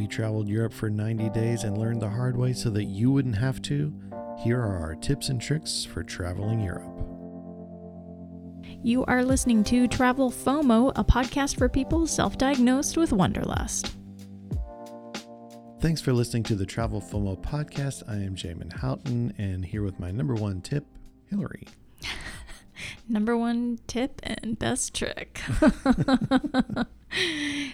We traveled Europe for 90 days and learned the hard way so that you wouldn't have to. Here are our tips and tricks for traveling Europe. You are listening to Travel FOMO, a podcast for people self diagnosed with Wanderlust. Thanks for listening to the Travel FOMO podcast. I am Jamin Houghton and here with my number one tip, Hilarie. Number one tip and best trick.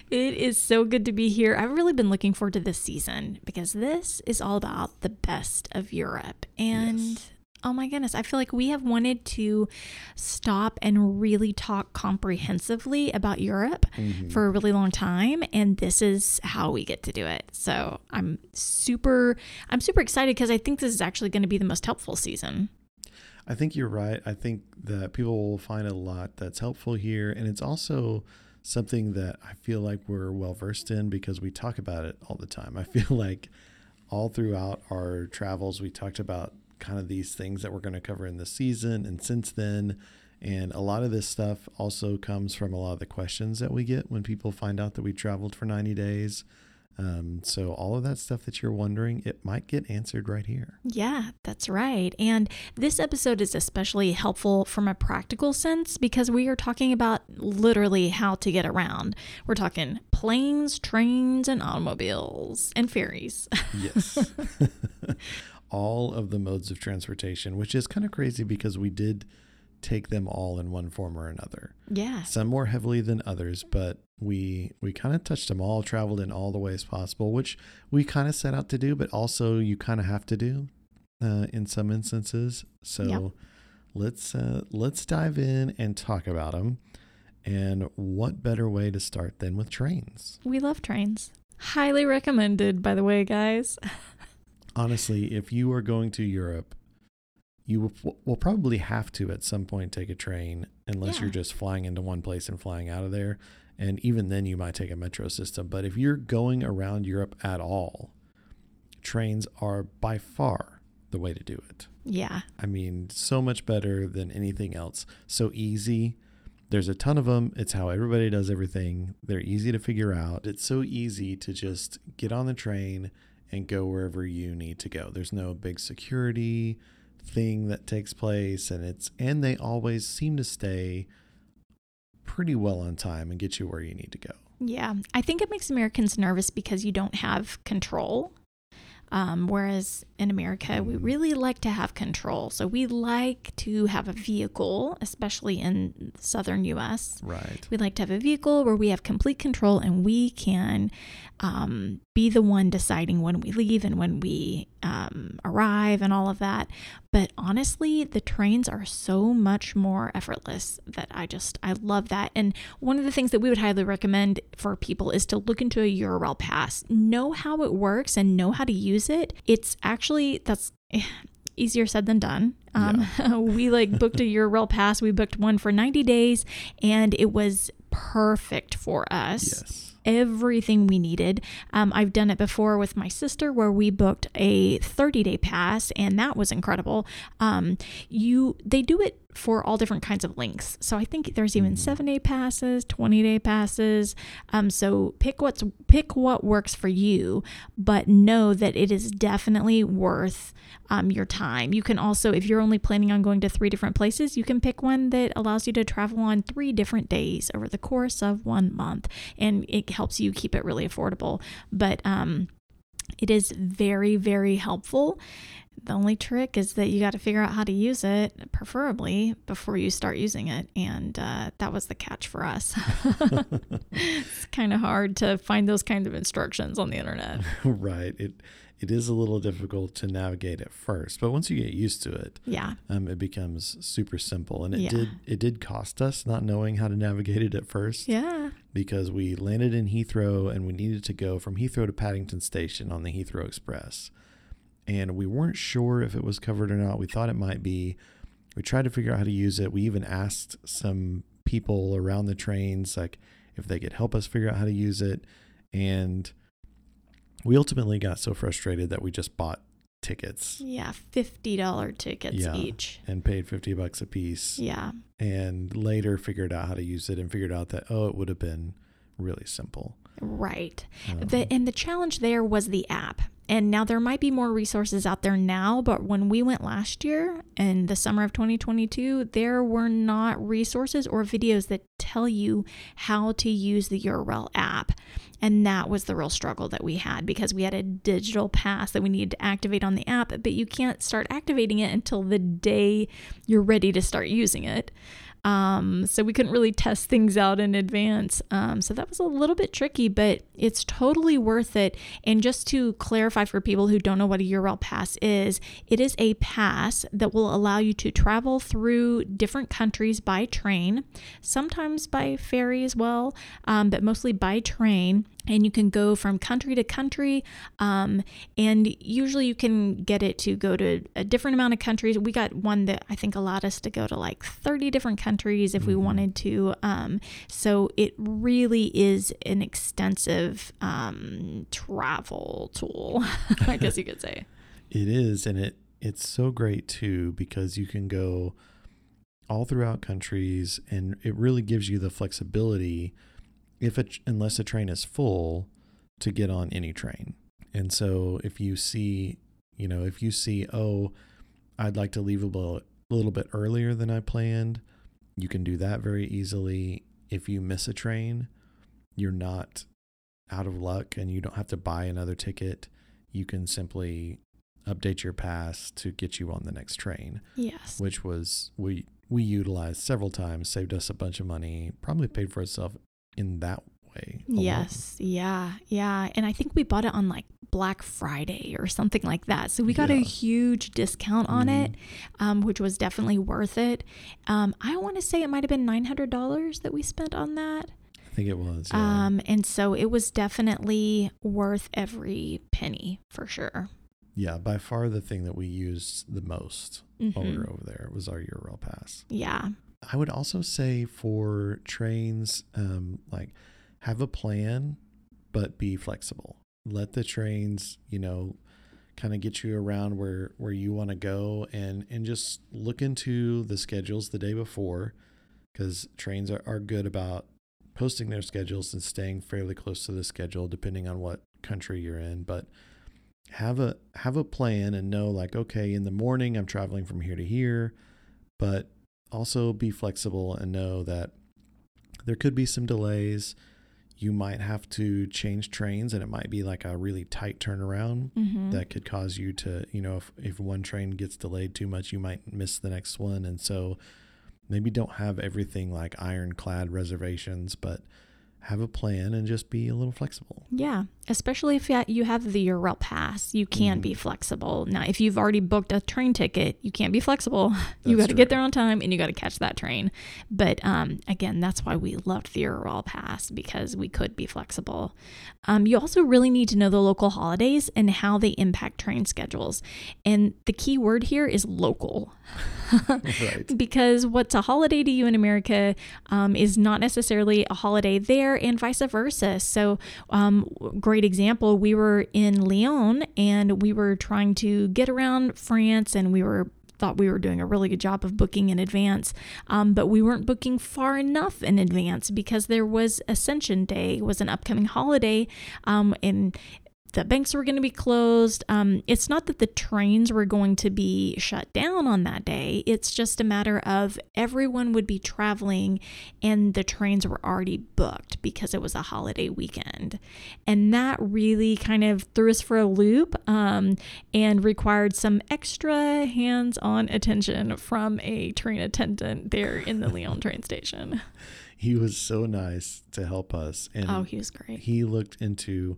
it is so good to be here. I've really been looking forward to this season because this is all about the best of Europe. And yes. oh my goodness, I feel like we have wanted to stop and really talk comprehensively about Europe mm-hmm. for a really long time. And this is how we get to do it. So I'm super, I'm super excited because I think this is actually going to be the most helpful season. I think you're right. I think that people will find a lot that's helpful here. And it's also something that I feel like we're well versed in because we talk about it all the time. I feel like all throughout our travels, we talked about kind of these things that we're going to cover in the season and since then. And a lot of this stuff also comes from a lot of the questions that we get when people find out that we traveled for 90 days. Um, so, all of that stuff that you're wondering, it might get answered right here. Yeah, that's right. And this episode is especially helpful from a practical sense because we are talking about literally how to get around. We're talking planes, trains, and automobiles and ferries. yes. all of the modes of transportation, which is kind of crazy because we did take them all in one form or another. Yeah. Some more heavily than others, but we we kind of touched them all, traveled in all the ways possible, which we kind of set out to do, but also you kind of have to do uh, in some instances. So yep. let's uh, let's dive in and talk about them. And what better way to start than with trains? We love trains. Highly recommended, by the way, guys. Honestly, if you are going to Europe you will, probably have to at some point take a train unless yeah. you're just flying into one place and flying out of there. And even then, you might take a metro system. But if you're going around Europe at all, trains are by far the way to do it. Yeah. I mean, so much better than anything else. So easy. There's a ton of them. It's how everybody does everything. They're easy to figure out. It's so easy to just get on the train and go wherever you need to go. There's no big security thing that takes place and it's and they always seem to stay pretty well on time and get you where you need to go. Yeah. I think it makes Americans nervous because you don't have control. Um, whereas in America, we mm-hmm. really like to have control. So we like to have a vehicle, especially in southern US. Right. We like to have a vehicle where we have complete control and we can um, be the one deciding when we leave and when we um, arrive and all of that. But honestly, the trains are so much more effortless that I just, I love that. And one of the things that we would highly recommend for people is to look into a Eurail pass, know how it works and know how to use it. It's actually, that's, easier said than done. Um, yeah. we like booked a Eurail pass. We booked one for 90 days and it was perfect for us. Yes everything we needed. Um, I've done it before with my sister where we booked a 30 day pass and that was incredible. Um, you they do it for all different kinds of links. So I think there's even mm-hmm. seven day passes, 20 day passes. Um, so pick what's pick what works for you, but know that it is definitely worth um, your time. You can also, if you're only planning on going to three different places, you can pick one that allows you to travel on three different days over the course of one month, and it helps you keep it really affordable. But um, it is very, very helpful. The only trick is that you got to figure out how to use it, preferably before you start using it. And uh, that was the catch for us. it's kind of hard to find those kinds of instructions on the internet. right. It it is a little difficult to navigate at first, but once you get used to it, yeah, um, it becomes super simple. And it yeah. did it did cost us not knowing how to navigate it at first. Yeah, because we landed in Heathrow and we needed to go from Heathrow to Paddington Station on the Heathrow Express and we weren't sure if it was covered or not. We thought it might be. We tried to figure out how to use it. We even asked some people around the trains like if they could help us figure out how to use it and we ultimately got so frustrated that we just bought tickets. Yeah, $50 tickets yeah, each. And paid 50 bucks a piece. Yeah. And later figured out how to use it and figured out that oh, it would have been really simple. Right. Um, The, and the challenge there was the app. And now there might be more resources out there now, but when we went last year in the summer of 2022, there were not resources or videos that tell you how to use the Eurail app. And that was the real struggle that we had because we had a digital pass that we needed to activate on the app, but you can't start activating it until the day you're ready to start using it. Um, so we couldn't really test things out in advance. Um, so that was a little bit tricky, but it's totally worth it. And just to clarify for people who don't know what a Eurail pass is, it is a pass that will allow you to travel through different countries by train, sometimes by ferry as well, um, but mostly by train and you can go from country to country um, and usually you can get it to go to a different amount of countries we got one that i think allowed us to go to like 30 different countries if we Mhm. wanted to um, so it really is an extensive um, travel tool i guess you could say It is, and it it's so great too because you can go all throughout countries, and it really gives you the flexibility, if it unless a train is full, to get on any train. And so if you see, you know, if you see, oh, I'd like to leave a little, a little bit earlier than I planned, you can do that very easily. If you miss a train, you're not out of luck and you don't have to buy another ticket. You can simply update your pass to get you on the next train, yes which was we we utilized several times, saved us a bunch of money, probably paid for itself in that way. alone. Yes, yeah, yeah. And I think we bought it on like Black Friday or something like that. So we got a huge discount on Mhm. it, um, which was definitely worth it. Um, I want to say it might have been $900 that we spent on that. I think it was. yeah. Um, and so it was definitely worth every penny for sure. yeah, by far the thing that we used the most while we Mhm. were over there was our Eurail pass. Yeah. I would also say for trains, um, like have a plan, but be flexible. Let the trains, you know, kind of get you around where where you want to go, and and just look into the schedules the day before, because trains are, are good about posting their schedules and staying fairly close to the schedule, depending on what country you're in. But have a have a plan and know like okay in the morning i'm traveling from here to here but also be flexible and know that there could be some delays. You might have to change trains and it might be like a really tight turnaround hmm that could cause you to you know if, if one train gets delayed too much you might miss the next one. And so maybe don't have everything like ironclad reservations but have a plan and just be a little flexible. Yeah, especially if you have the Eurail pass, you can Mhm. be flexible. Now, if you've already booked a train ticket, you can't be flexible. you That's got to get there on time and you got to catch that train. But um, again, that's why we loved the Eurail pass because we could be flexible. Um, you also really need to know the local holidays and how they impact train schedules. And the key word here is local. right because what's a holiday to you in America um, is not necessarily a holiday there, and vice versa. So, um, great example. We were in Lyon and we were trying to get around France, and we were thought we were doing a really good job of booking in advance. Um, but we weren't booking far enough in advance because there was ascension day was an upcoming holiday um, and the banks were going to be closed. Um, it's not that the trains were going to be shut down on that day. It's just a matter of everyone would be traveling and the trains were already booked because it was a holiday weekend. And that really kind of threw us for a loop um, and required some extra hands on attention from a train attendant there in the Lyon train station. he was so nice to help us and Oh, he was great. he looked into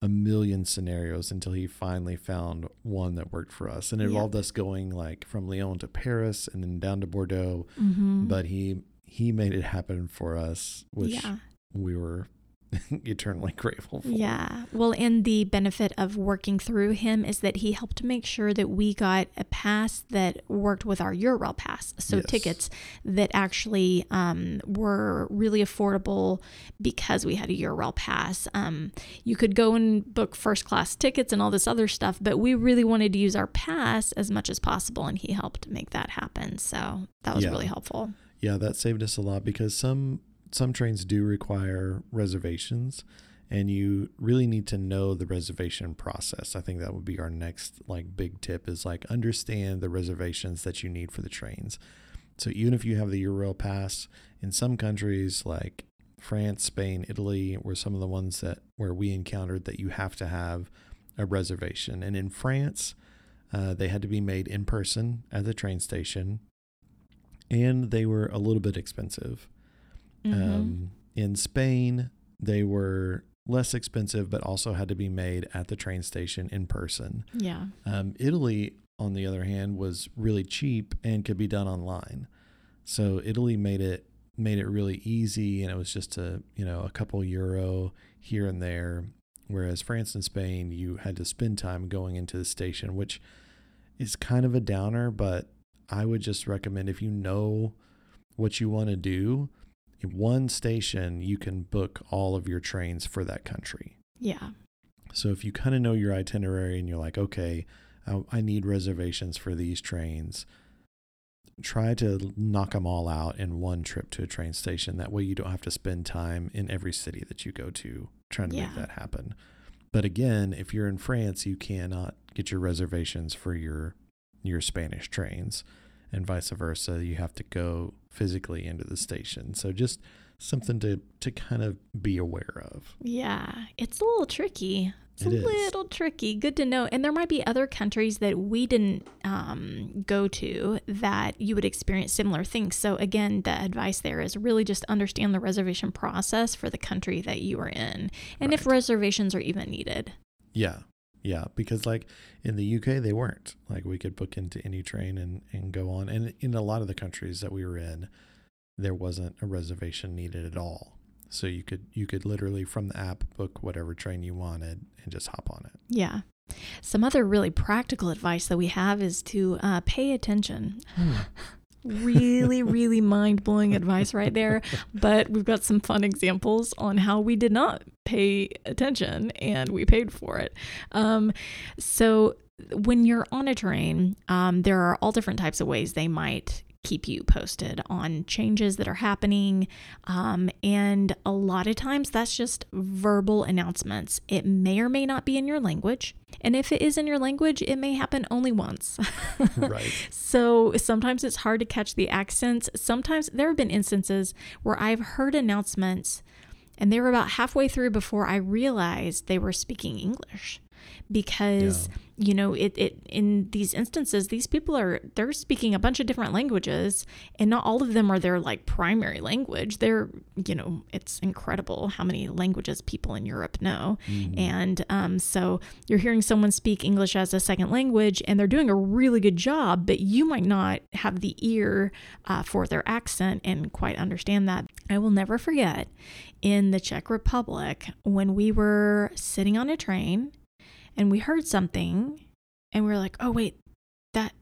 a million scenarios until he finally found one that worked for us and it Yeah. involved us going like from Lyon to Paris and then down to Bordeaux hmm but he he made it happen for us which yeah. we were eternally grateful for Yeah. Well, and the benefit of working through him is that he helped make sure that we got a pass that worked with our Eurail pass. So Yes. tickets that actually um, were really affordable because we had a Eurail pass. Um, you could go and book first class tickets and all this other stuff, but we really wanted to use our pass as much as possible, and he helped make that happen. So that was Yeah. really helpful. yeah that saved us a lot because some some trains do require reservations and you really need to know the reservation process. I think that would be our next like big tip is like understand the reservations that you need for the trains. So even if you have the Eurail pass in some countries like France, Spain, Italy were some of the ones that where we encountered that you have to have a reservation. And in France, uh, they had to be made in person at the train station, and they were a little bit expensive. Mhm. Um, in Spain, they were less expensive, but also had to be made at the train station in person. yeah. Um, Italy, on the other hand, was really cheap and could be done online. So Italy made it made it really easy, and it was just a you know a couple euro here and there. Whereas France and Spain, you had to spend time going into the station, which is kind of a downer. But I would just recommend if you know what you want to do, in one station you can book all of your trains for that country. Yeah. So if you kind of know your itinerary and you're like, okay, I, I need reservations for these trains, try to knock them all out in one trip to a train station. That way you don't have to spend time in every city that you go to trying to Yeah. make that happen. But again, if you're in France, you cannot get your reservations for your your Spanish trains and vice versa. You have to go physically into the station. So just something to to kind of be aware of. Yeah, it's a little tricky. It's It a is. little tricky. Good to know. And there might be other countries that we didn't um, go to that you would experience similar things. So, again, the advice there is really just understand the reservation process for the country that you are in and if reservations are even needed. Yeah. Yeah. Because like in the UK they weren't. Like we could book into any train and, and go on. And in a lot of the countries that we were in, there wasn't a reservation needed at all. So you could you could literally from the app book whatever train you wanted and just hop on it. Yeah. Some other really practical advice that we have is to uh, pay attention. really, really mind blowing advice right there. But we've got some fun examples on how we did not pay attention and we paid for it. Um, so, when you're on a train, um, there are all different types of ways they might keep you posted on changes that are happening. Um, and a lot of times that's just verbal announcements. It may or may not be in your language. And if it is in your language, it may happen only once. right. So sometimes it's hard to catch the accents. Sometimes there have been instances where I've heard announcements and they were about halfway through before I realized they were speaking English. Because, you know, it, it in these instances, these people are they're speaking a bunch of different languages and not all of them are their like primary language. They're, you know, it's incredible how many languages people in Europe know. And um, so you're hearing someone speak English as a second language, and they're doing a really good job, but you might not have the ear uh, for their accent and quite understand that. I will never forget in the Czech Republic when we were sitting on a train and we heard something, and we were like, oh, wait, that.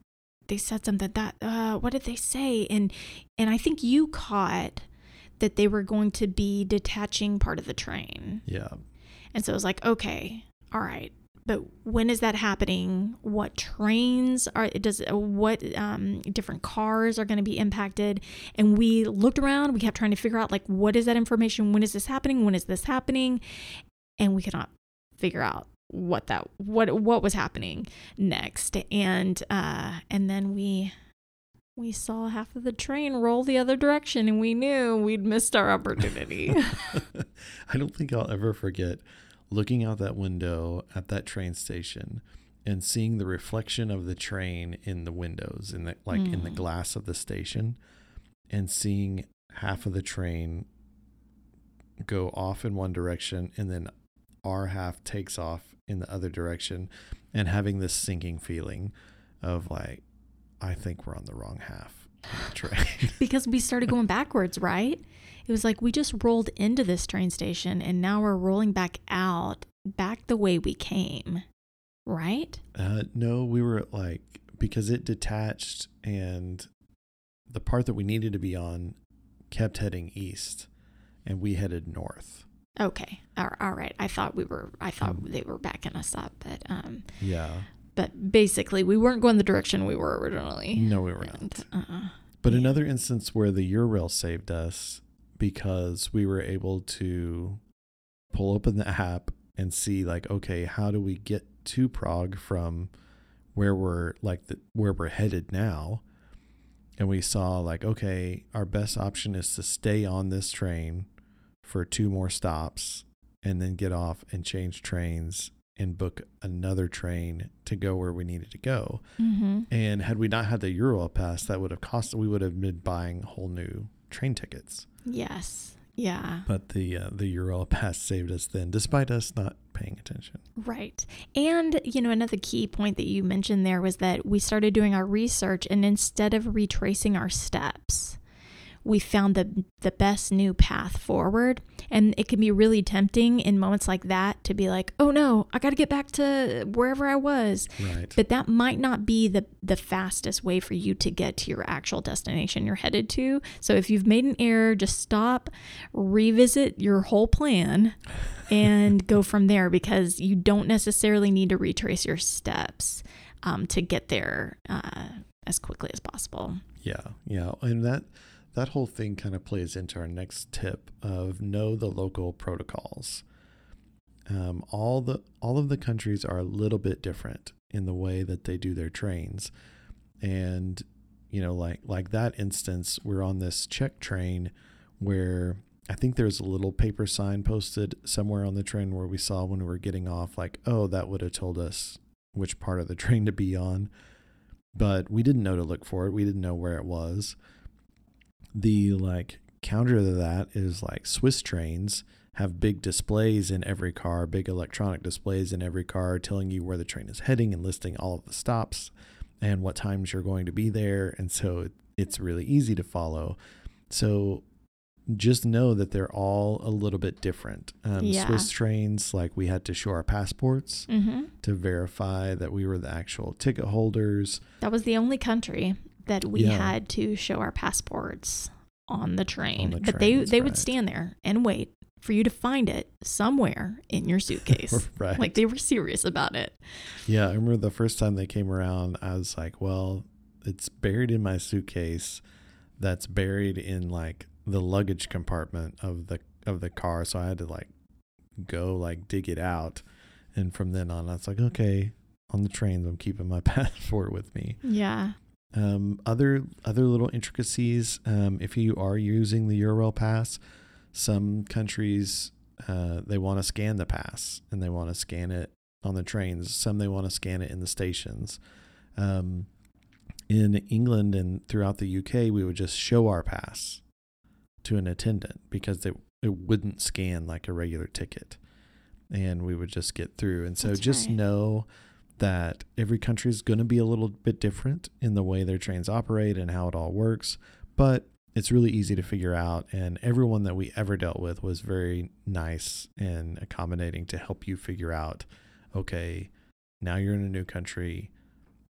They said something that uh what did they say and and I think you caught that they were going to be detaching part of the train. Yeah. And so it was like, okay, all right. But when is that happening? What trains are does what um, different cars are going to be impacted? And we looked around. We kept trying to figure out like what is that information? When is this happening? When is this happening? And we could not figure out what that what what was happening next. And uh, and then we we saw half of the train roll the other direction, and we knew we'd missed our opportunity. I don't think I'll ever forget looking out that window at that train station and seeing the reflection of the train in the windows in the like in the Mm. glass of the station and seeing half of the train go off in one direction and then our half takes off in the other direction and having this sinking feeling of like I think we're on the wrong half the train. because we started going backwards, right? It was like we just rolled into this train station and now we're rolling back out, back the way we came, right? Uh, no, we were like because it detached and the part that we needed to be on kept heading east, and we headed north. Okay. All right. I thought we were, I thought Um, they were backing us up, but, um, Yeah, but basically we weren't going the direction we were originally. no, we were And, not. uh, But yeah. another instance where the Eurail saved us because we were able to pull open the app and see like, okay, how do we get to Prague from where we're like the, where we're headed now? And we saw like, okay, our best option is to stay on this train for two more stops and then get off and change trains and book another train to go where we needed to go. Mm-hmm. And had we not had the Eurail pass, that would have cost. We would have been buying whole new train tickets. Yes. Yeah. But the uh, the Eurail pass saved us then, despite us not paying attention. Right. And, you know, another key point that you mentioned there was that we started doing our research and instead of retracing our steps, we found the the best new path forward. And it can be really tempting in moments like that to be like oh no i got to get back to wherever i was. Right. but that might not be the the fastest way for you to get to your actual destination you're headed to. So if you've made an error just stop revisit your whole plan and go from there because you don't necessarily need to retrace your steps um, to get there uh, as quickly as possible. Yeah, yeah, and that that whole thing kind of plays into our next tip of know the local protocols. Um, all the all of the countries are a little bit different in the way that they do their trains, and you know, like like that instance, we're on this Czech train where I think there's a little paper sign posted somewhere on the train where we saw when we were getting off, like, oh, that would have told us which part of the train to be on, but we didn't know to look for it. We didn't know where it was the like counter to that is like Swiss trains have big displays in every car, big electronic displays in every car telling you where the train is heading and listing all of the stops and what times you're going to be there. And so it, it's really easy to follow. So just know that they're all a little bit different. Um, Yeah. Swiss trains, like we had to show our passports mm-hmm. to verify that we were the actual ticket holders. That was the only country that we Yeah. had to show our passports on the train. the but train, they they would stand there and wait for you to find it somewhere in your suitcase. right. Like they were serious about it. Yeah, I remember the first time they came around, I was like, well, it's buried in my suitcase that's buried in like the luggage compartment of the of the car. So I had to like go like dig it out. And from then on I was like, okay, on the trains I'm keeping my passport with me. Yeah. Um, other other little intricacies. Um, if you are using the Eurail pass, some countries uh, they want to scan the pass and they want to scan it on the trains. Some they want to scan it in the stations. Um, in England and throughout the UK, we would just show our pass to an attendant because they, it wouldn't scan like a regular ticket, and we would just get through. And so That's just right. know that every country is going to be a little bit different in the way their trains operate and how it all works, but it's really easy to figure out. And everyone that we ever dealt with was very nice and accommodating to help you figure out okay, now you're in a new country.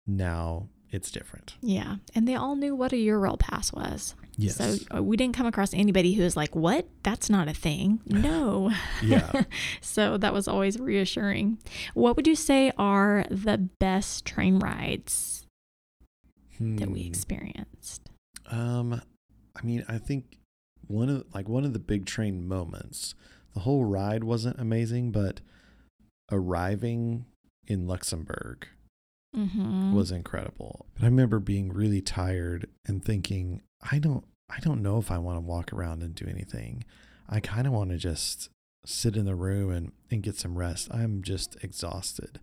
Now it's different. Yeah. And they all knew what a Eurail pass was. Yes. So uh, we didn't come across anybody who was like, what? That's not a thing. No. yeah. so that was always reassuring. What would you say are the best train rides that we Hmm. experienced? Um, I mean, I think one of like one of the big train moments. The whole ride wasn't amazing, but arriving in Luxembourg Mm-hmm. was incredible. But I remember being really tired and thinking, I don't I don't know if I want to walk around and do anything. I kind of want to just sit in the room and, and get some rest. I'm just exhausted.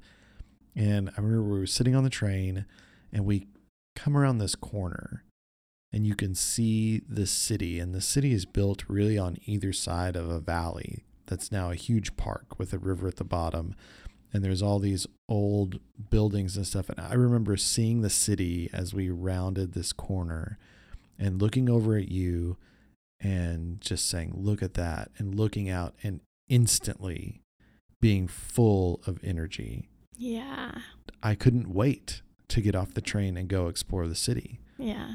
And I remember we were sitting on the train and we come around this corner and you can see the city and the city is built really on either side of a valley that's now a huge park with a river at the bottom and there's all these old buildings and stuff. And I remember seeing the city as we rounded this corner and looking over at you and just saying, Look at that, and looking out and instantly being full of energy. Yeah. I couldn't wait to get off the train and go explore the city. Yeah.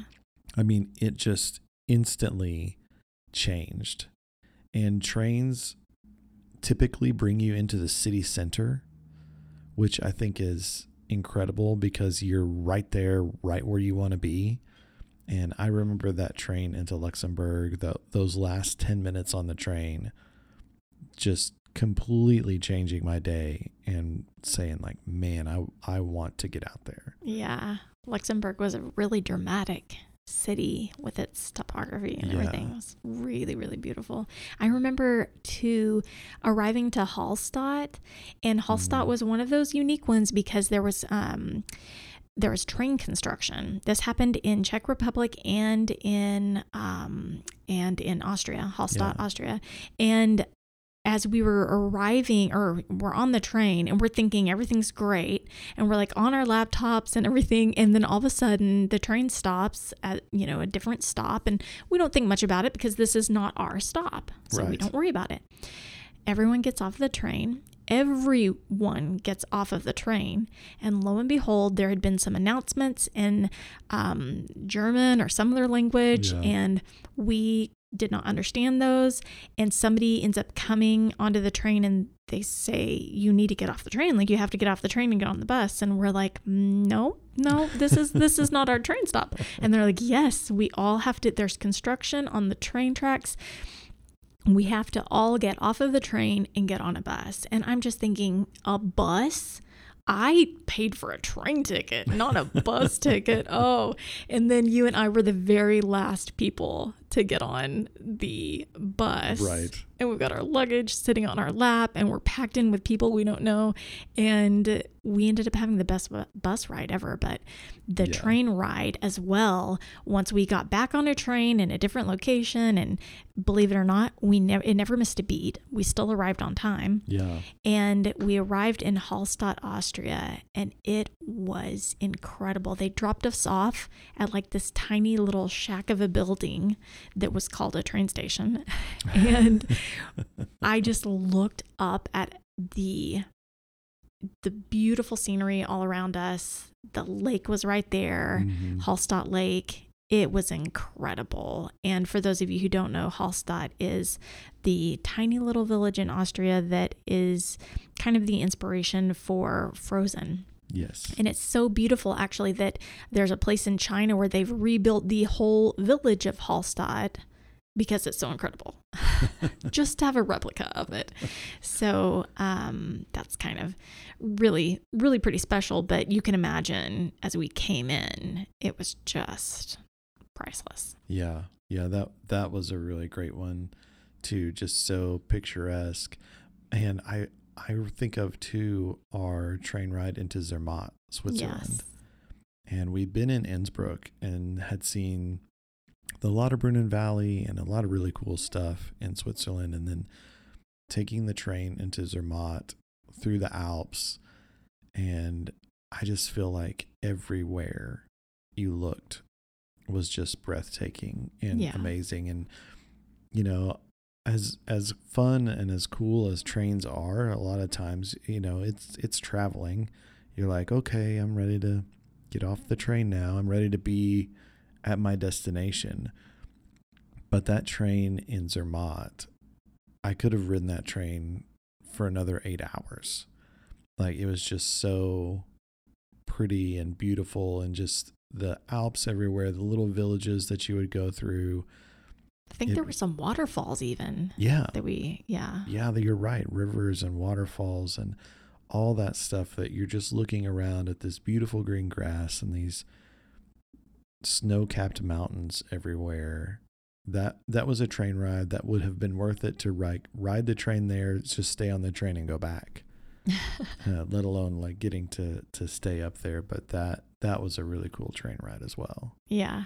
I mean, it just instantly changed. And trains typically bring you into the city center, which I think is incredible because you're right there, right where you want to be. And I remember that train into Luxembourg, the, those last 10 minutes on the train just completely changing my day and saying like, man, I I want to get out there. Yeah. Luxembourg was a really dramatic city with its topography and Yeah. everything. It was really, really beautiful. I remember to arriving to Hallstatt, and Hallstatt Mhm. was one of those unique ones because there was um there was train construction. This happened in Czech Republic and in um and in Austria, Hallstatt, Yeah. Austria. And as we were arriving or we're on the train and we're thinking everything's great and we're like on our laptops and everything and then all of a sudden the train stops at you know a different stop and we don't think much about it because this is not our stop so we don't worry about it everyone gets off the train everyone gets off of the train. And lo and behold there had been some announcements in um, german or some other language Yeah. and we did not understand those. And somebody ends up coming onto the train and they say you need to get off the train. Like you have to get off the train and get on the bus. And we're like no no this is this is not our train stop. And they're like yes we all have to there's construction on the train tracks we have to all get off of the train and get on a bus. And i'm just thinking a bus? I paid for a train ticket, not a bus ticket. Oh, and then you and I were the very last people to get on the bus. Right. And we've got our luggage sitting on our lap and we're packed in with people we don't know. And we ended up having the best bus ride ever. But the Yeah. train ride as well, once we got back on a train in a different location, and believe it or not, we never it never missed a beat. We still arrived on time Yeah. and we arrived in Hallstatt, Austria, and it was incredible. They dropped us off at like this tiny little shack of a building that was called a train station. And I just looked up at the the beautiful scenery all around us. The lake was right there. Mhm. Hallstatt Lake. It was incredible. And for those of you who don't know, Hallstatt is the tiny little village in Austria that is kind of the inspiration for Frozen. Yes. And it's so beautiful, actually, that there's a place in China where they've rebuilt the whole village of Hallstatt because it's so incredible just to have a replica of it. So um, that's kind of really, really pretty special. But you can imagine as we came in, it was just priceless. Yeah, yeah, that that was a really great one too, just so picturesque. And I I think of too our train ride into Zermatt, Switzerland. Yes. And we'd been in Innsbruck and had seen the Lauterbrunnen Valley and a lot of really cool stuff in Switzerland and then taking the train into Zermatt through the Alps and I just feel like everywhere you looked was just breathtaking and Yeah. amazing and you know as as fun and as cool as trains are a lot of times you know it's it's traveling. You're like okay i'm ready to get off the train now. I'm ready to be at my destination. But that train in zermatt i could have ridden that train for another eight hours. Like it was just so pretty and beautiful and just the alps everywhere the little villages that you would go through I think It- there were some waterfalls even yeah that we, yeah. yeah that you're right rivers and waterfalls and all that stuff that you're just looking around at this beautiful green grass and these snow-capped mountains everywhere that that was a train ride that would have been worth it to ride ride the train there just stay on the train and go back uh, let alone like getting to to stay up there but that that was a really cool train ride as well Yeah.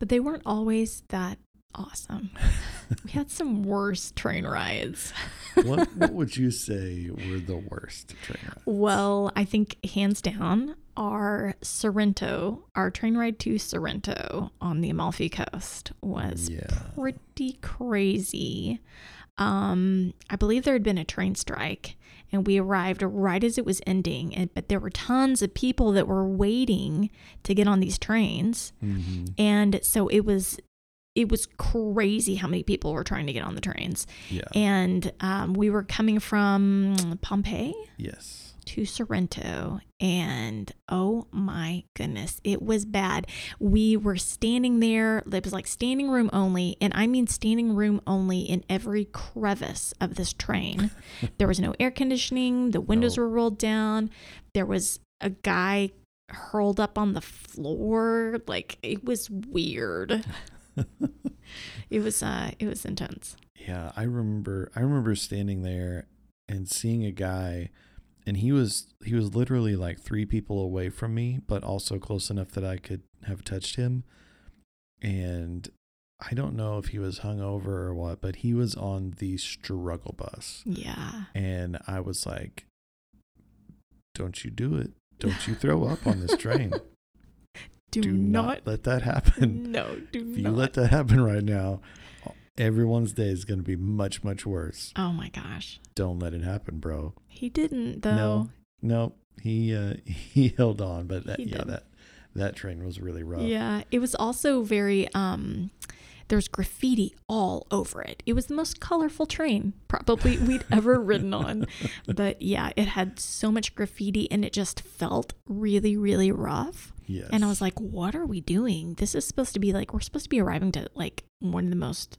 But they weren't always that awesome. we had some worse train rides. what what would you say were the worst train rides Well, I think hands down, our Sorrento, our train ride to Sorrento on the Amalfi Coast was yeah pretty crazy. Um, I believe there had been a train strike and we arrived right as it was ending and but there were tons of people that were waiting to get on these trains hmm and so it was it was crazy how many people were trying to get on the trains yeah and um, we were coming from pompeii yes to Sorrento, and oh my goodness, it was bad. We were standing there, it was like standing room only, and I mean standing room only in every crevice of this train. there was no air conditioning, the windows No. were rolled down, there was a guy hurled up on the floor. Like it was weird. it was uh it was intense. Yeah, I remember I remember standing there and seeing a guy and he was he was literally like 3 people away from me, but also close enough that I could have touched him. And I don't know if he was hungover or what, but he was on the struggle bus. Yeah. And I was like, Don't you do it. Don't you throw up on this train. Do, do not, not let that happen. No, do If you not. let that happen right now, everyone's day is going to be much, much worse. oh my gosh. Don't let it happen, bro. He didn't though. No, no, he uh, he held on, but that, He yeah, did. that that train was really rough. Yeah, it was also very um there's graffiti all over it. It was the most colorful train probably we'd ever ridden on. But yeah, it had so much graffiti and it just felt really really rough. Yes. And I was like, "What are we doing? This is supposed to be like we're supposed to be arriving to like one of the most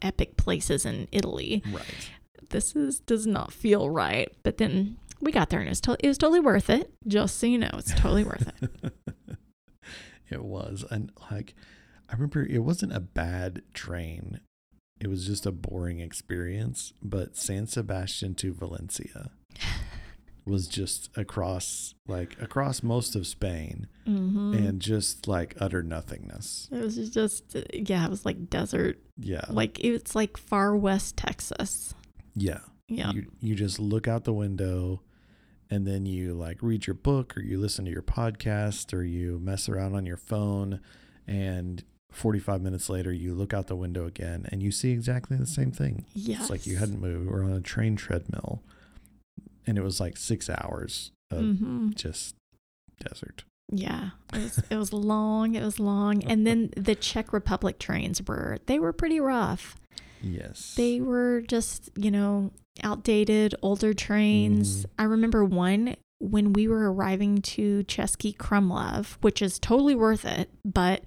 epic places in Italy. right. This is does not feel right." But then we got there and it was, to- it was totally worth it. Just so you know, it's totally worth it. it was, and like, I remember it wasn't a bad train. It was just a boring experience. But San Sebastian to Valencia was just across, like across most of Spain, hmm and just like utter nothingness. It was just, yeah, it was like desert. Yeah. Like it's like far west Texas. yeah. Yeah. You you just look out the window and then you like read your book or you listen to your podcast or you mess around on your phone and 45 minutes later you look out the window again and you see exactly the same thing. Yes. It's like you hadn't moved. We're on a train treadmill and it was like 6 hours of hmm just desert. Yeah. It was, it was long. It was long. And then the Czech Republic trains were, they were pretty rough. Yes. They were just, you know, outdated, older trains. Mhm. I remember one when we were arriving to Český Krumlov, which is totally worth it, but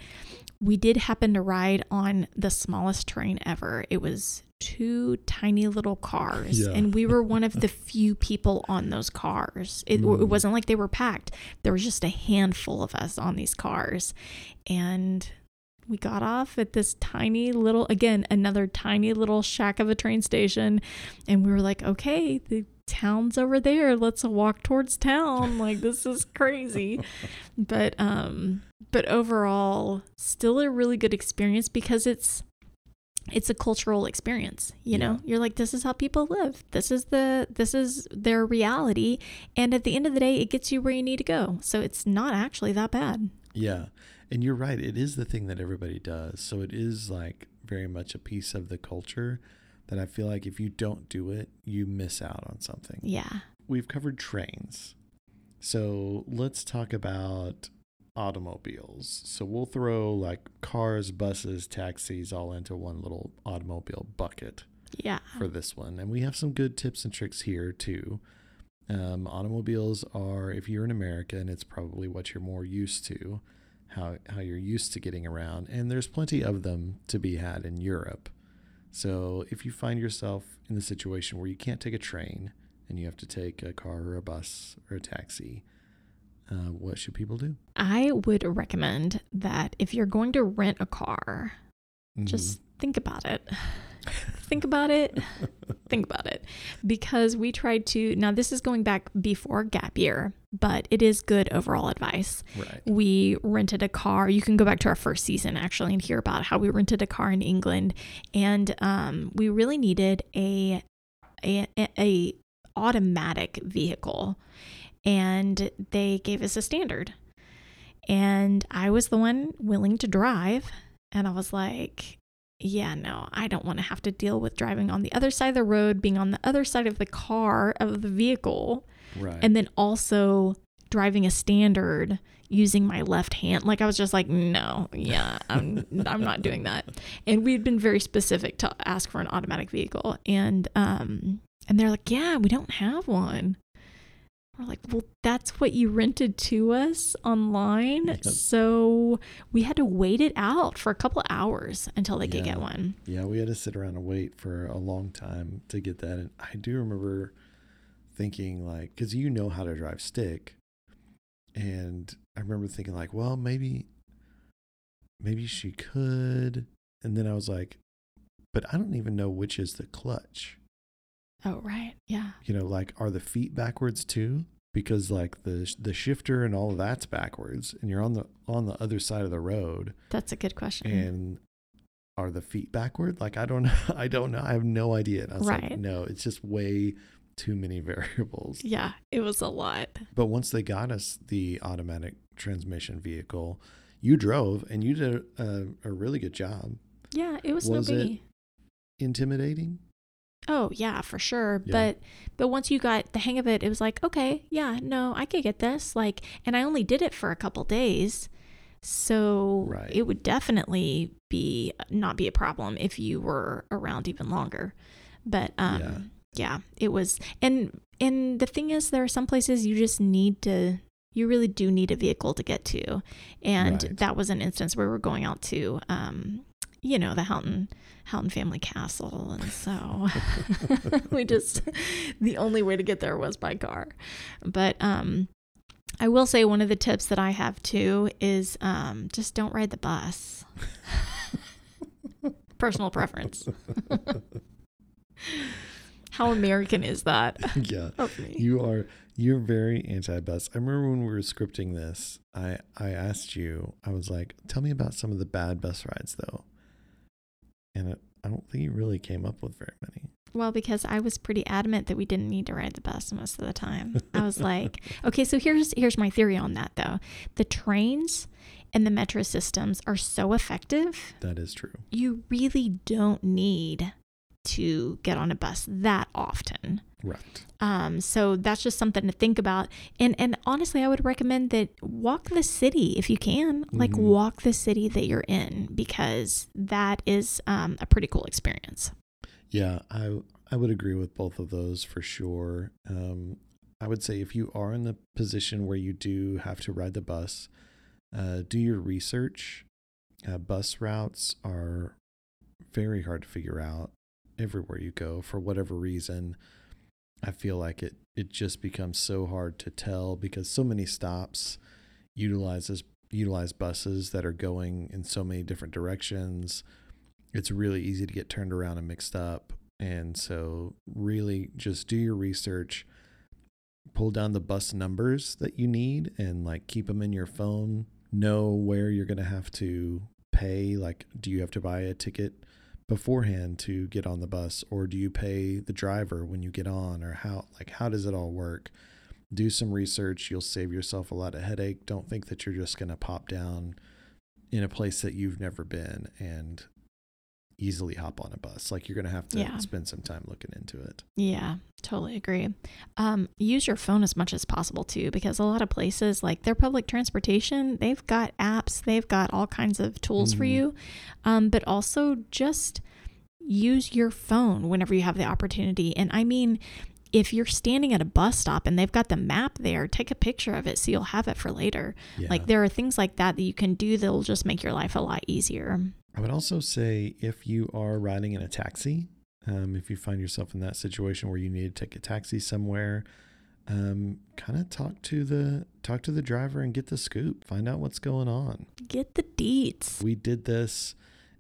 we did happen to ride on the smallest train ever. It was two tiny little cars, Yeah. and we were one of the few people on those cars. It, it Mm. wasn't like they were packed, there was just a handful of us on these cars. And we got off at this tiny little, again, another tiny little shack of a train station. And we were like, okay, the town's over there. Let's walk towards town. Like, this is crazy. But, um, but overall, still a really good experience because it's, it's a cultural experience you know Yeah. you're like this is how people live this is the this is their reality and at the end of the day it gets you where you need to go so it's not actually that bad Yeah. And you're right. It is the thing that everybody does. So it is like very much a piece of the culture that I feel like if you don't do it, you miss out on something. yeah We've covered trains. So let's talk about automobiles. So we'll throw like cars, buses, taxis all into one little automobile bucket yeah for this one. And we have some good tips and tricks here too. Um, automobiles are, if you're in America, and it's probably what you're more used to, how how you're used to getting around, and there's plenty of them to be had in Europe. So if you find yourself in the situation where you can't take a train and you have to take a car or a bus or a taxi, uh, what should people do? I would recommend that if you're going to rent a car, Mhm. just think about it. think about it. think about it. Because we tried to, now this is going back before gap year, but it is good overall advice. right. We rented a car. You can go back to our first season actually and hear about how we rented a car in England. And um, we really needed a, a, a automatic vehicle. And they gave us a standard. And I was the one willing to drive. And I was like, yeah, no, I don't want to have to deal with driving on the other side of the road, being on the other side of the car, of the vehicle, Right. and then also driving a standard using my left hand. Like I was just like, no, yeah, I'm I'm not doing that. And we'd been very specific to ask for an automatic vehicle. And um and they're like, yeah, we don't have one. We're like, well, that's what you rented to us online. Yep. So we had to wait it out for a couple hours until they could get one. Yeah, we had to sit around and wait for a long time to get that. And I do remember thinking, like, because you know how to drive stick. And I remember thinking, like, well, maybe, maybe she could. And then I was like, but I don't even know which is the clutch. Oh, right. Yeah. You know, like, are the feet backwards too? Because like the the shifter and all of that's backwards, and you're on the on the other side of the road. That's a good question. and are the feet backward like i don't know i don't know i have no idea and i was like no it's just way too many variables yeah, it was a lot. but once they got us the automatic transmission vehicle you drove and you did a, a really good job Yeah, it was, Was no it- intimidating Oh yeah, for sure. Yeah. But but once you got the hang of it, it was like, okay, yeah, no, I could get this. Like, and I only did it for a couple days, so Right. it would definitely be not be a problem if you were around even longer. But um, Yeah. yeah. it was. And and the thing is, there are some places you just need to. You really do need a vehicle to get to, and Right. that was an instance where we're going out to, um, you know, the Houghton Houghton Family Castle, and so we just the only way to get there was by car. But um I will say one of the tips that I have too is um just don't ride the bus. Personal preference. How American is that yeah you are you're very anti-bus i remember when we were scripting this i i asked you i was like tell me about some of the bad bus rides though and it, i don't think he really came up with very many Well, because I was pretty adamant that we didn't need to ride the bus most of the time. I was like, okay, so here's here's my theory on that though. The trains and the metro systems are so effective that is true you really don't need to get on a bus that often. Right Um, so that's just something to think about. And and honestly, I would recommend that walk the city if you can. Like Mhm. walk the city that you're in because that is um, a pretty cool experience. Yeah, I I would agree with both of those for sure. Um, I would say if you are in the position where you do have to ride the bus, uh, do your research. Uh, bus routes are very hard to figure out everywhere you go for whatever reason. I feel like it it just becomes so hard to tell because so many stops utilizes utilize buses that are going in so many different directions it's really easy to get turned around and mixed up. And so, really, just do your research, pull down the bus numbers that you need, and like keep them in your phone. Know where you're going to have to pay. Like, do you have to buy a ticket beforehand to get on the bus, or do you pay the driver when you get on, or how? Like, how does it all work? Do some research. You'll save yourself a lot of headache. Don't think that you're just going to pop down in a place that you've never been and easily hop on a bus. Like you're going to have to Yeah. spend some time looking into it. Yeah, totally agree. Um, use your phone as much as possible too, because a lot of places, like their public transportation, they've got apps, they've got all kinds of tools for Mhm. you. Um, but also just use your phone whenever you have the opportunity. And I mean, if you're standing at a bus stop and they've got the map there, take a picture of it so you'll have it for later. Yeah. Like there are things like that that you can do that'll just make your life a lot easier. I would also say if you are riding in a taxi, um, if you find yourself in that situation where you need to take a taxi somewhere, um, kind of talk to the talk to the driver and get the scoop. Find out what's going on. Get the deets. We did this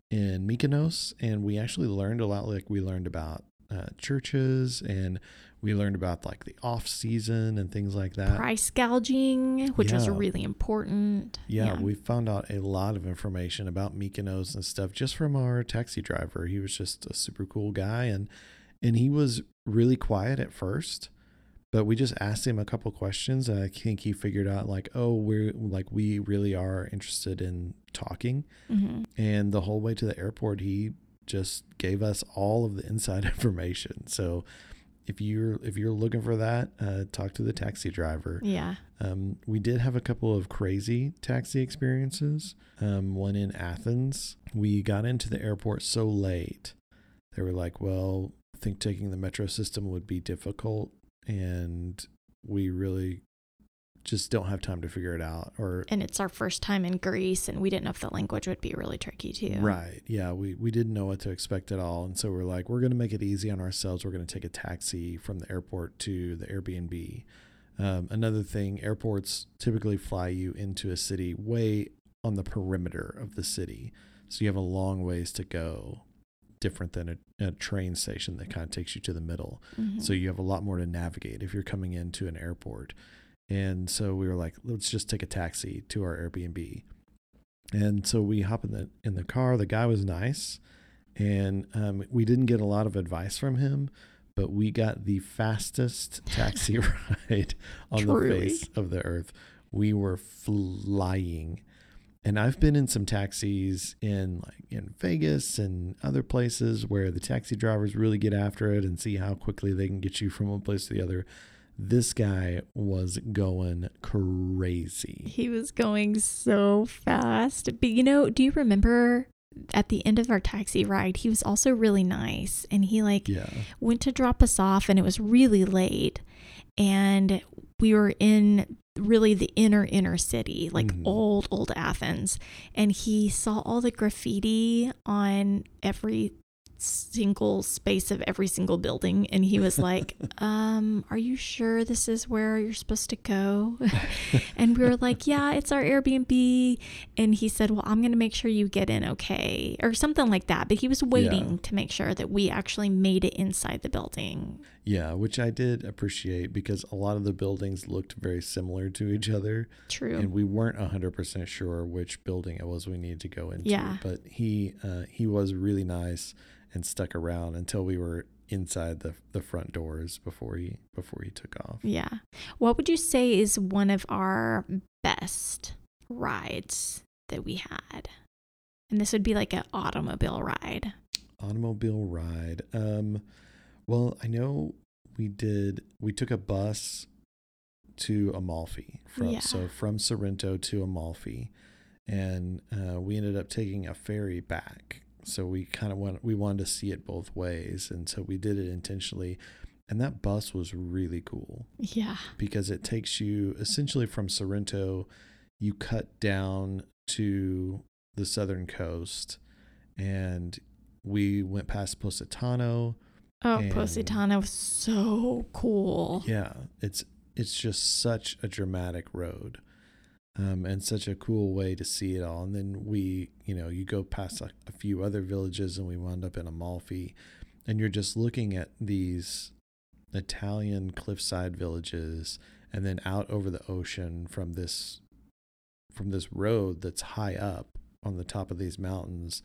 in Mykonos, and we actually learned a lot. Like we learned about uh, churches, and we learned about like the off season and things like that. Price gouging, which was really important. Yeah, we found out a lot of information about Mykonos and stuff just from our taxi driver. He was just a super cool guy and and he was really quiet at first, but we just asked him a couple questions and I think he figured out like, oh, we're like we really are interested in talking. hmm And the whole way to the airport he just gave us all of the inside information. So if you're if you're looking for that, uh, talk to the taxi driver. Yeah. Um, we did have a couple of crazy taxi experiences. Um, one in Athens. We got into the airport so late. They were like, well, I think taking the metro system would be difficult. And we really just don't have time to figure it out or And it's our first time in Greece, and we didn't know if the language would be really tricky too. Right. Yeah. We, we didn't know what to expect at all. And so we're like, we're going to make it easy on ourselves. We're going to take a taxi from the airport to the Airbnb. Um, another thing, airports typically fly you into a city way on the perimeter of the city. So you have a long ways to go, different than a, a train station that kind of takes you to the middle. Mhm. So you have a lot more to navigate if you're coming into an airport. And so we were like, let's just take a taxi to our Airbnb. And so we hop in the in the car. The guy was nice, and um, we didn't get a lot of advice from him, but we got the fastest taxi ride on the face of the earth. We were flying. And I've been in some taxis in like in Vegas and other places where the taxi drivers really get after it and see how quickly they can get you from one place to the other. This guy was going crazy. He was going so fast. But you know, do you remember at the end of our taxi ride, he was also really nice and he like Yeah. went to drop us off and it was really late and we were in really the inner inner city like Mhm. old old athens and he saw all the graffiti on every single space of every single building. And he was like um are you sure this is where you're supposed to go? And we were like yeah it's our airbnb. And he said well i'm going to make sure you get in okay or something like that. But he was waiting to make sure that we actually made it inside the building. Yeah, which I did appreciate because a lot of the buildings looked very similar to each other. true. And we weren't 100% sure which building it was we needed to go into. Yeah. but he uh, he was really nice and stuck around until we were inside the the front doors before he before he took off. Yeah. What would you say is one of our best rides that we had? And this would be like an automobile ride. Automobile ride. Um well i know we did we took a bus to amalfi from Yeah. so from sorrento to amalfi. And uh, we ended up taking a ferry back so we kind of want we wanted to see it both ways and so we did it intentionally and that bus was really cool. Yeah. Because it takes you essentially from sorrento you cut down to the southern coast and we went past positano oh And- positano was so cool. Yeah it's it's just such a dramatic road um, and such a cool way to see it all. And then we you know you go past a, a few other villages and we wound up in amalfi and you're just looking at these italian cliffside villages and then out over the ocean from this from this road that's high up on the top of these mountains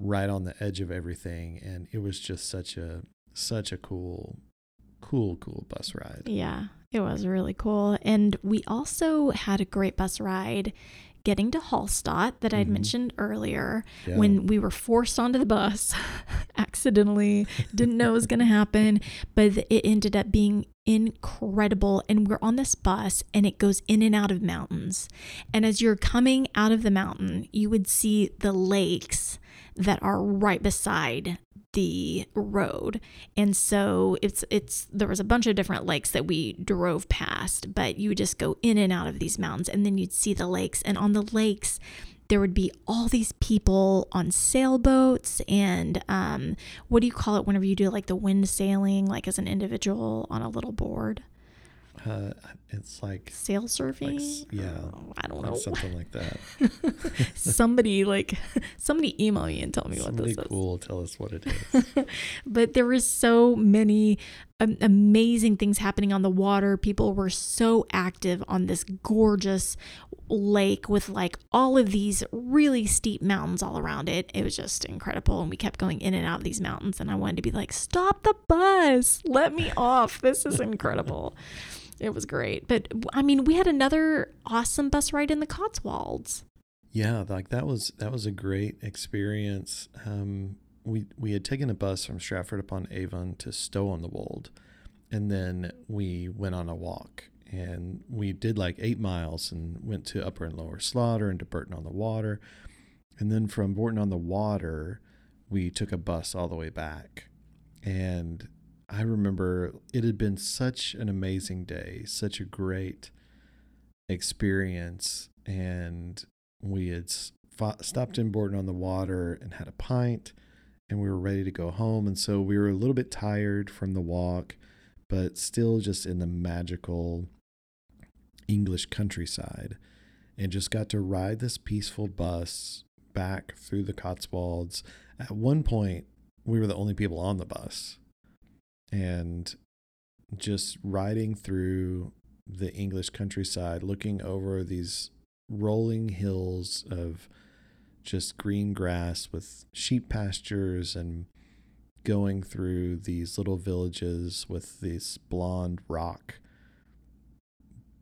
right on the edge of everything. And it was just such a such a cool cool cool bus ride. Yeah, it was really cool. And we also had a great bus ride getting to Hallstatt that I'd Mhm. mentioned earlier yeah. when we were forced onto the bus accidentally, didn't know it was going to happen, but it ended up being incredible. And we're on this bus and it goes in and out of mountains. And as you're coming out of the mountain, you would see the lakes that are right beside the road. And so it's it's there was a bunch of different lakes that we drove past, but you would just go in and out of these mountains and then you'd see the lakes and on the lakes there would be all these people on sailboats and um, what do you call it whenever you do like the wind sailing like as an individual on a little board uh, it's like sail surfing s- yeah, Oh, i don't know something like that somebody like somebody email me and tell me somebody what this is cool tell us what it is but there was so many um, amazing things happening on the water. People were so active on this gorgeous lake with like all of these really steep mountains all around it. It was just incredible. And we kept going in and out of these mountains. And I wanted to be like, stop the bus, let me off. This is incredible. It was great. But I mean, we had another awesome bus ride in the Cotswolds. yeah like that was that was a great experience um we we had taken a bus from stratford upon avon to stow on the wold and then we went on a walk and we did like eight miles and went to upper and lower slaughter and to bourton on the water and then from bourton on the water we took a bus all the way back and I remember it had been such an amazing day, such a great experience. And we had s- fo- stopped in Bourton on the water and had a pint, and we were ready to go home. And so we were a little bit tired from the walk, but still just in the magical English countryside and just got to ride this peaceful bus back through the Cotswolds. At one point, we were the only people on the bus. And just riding through the English countryside, looking over these rolling hills of just green grass with sheep pastures and going through these little villages with these blonde rock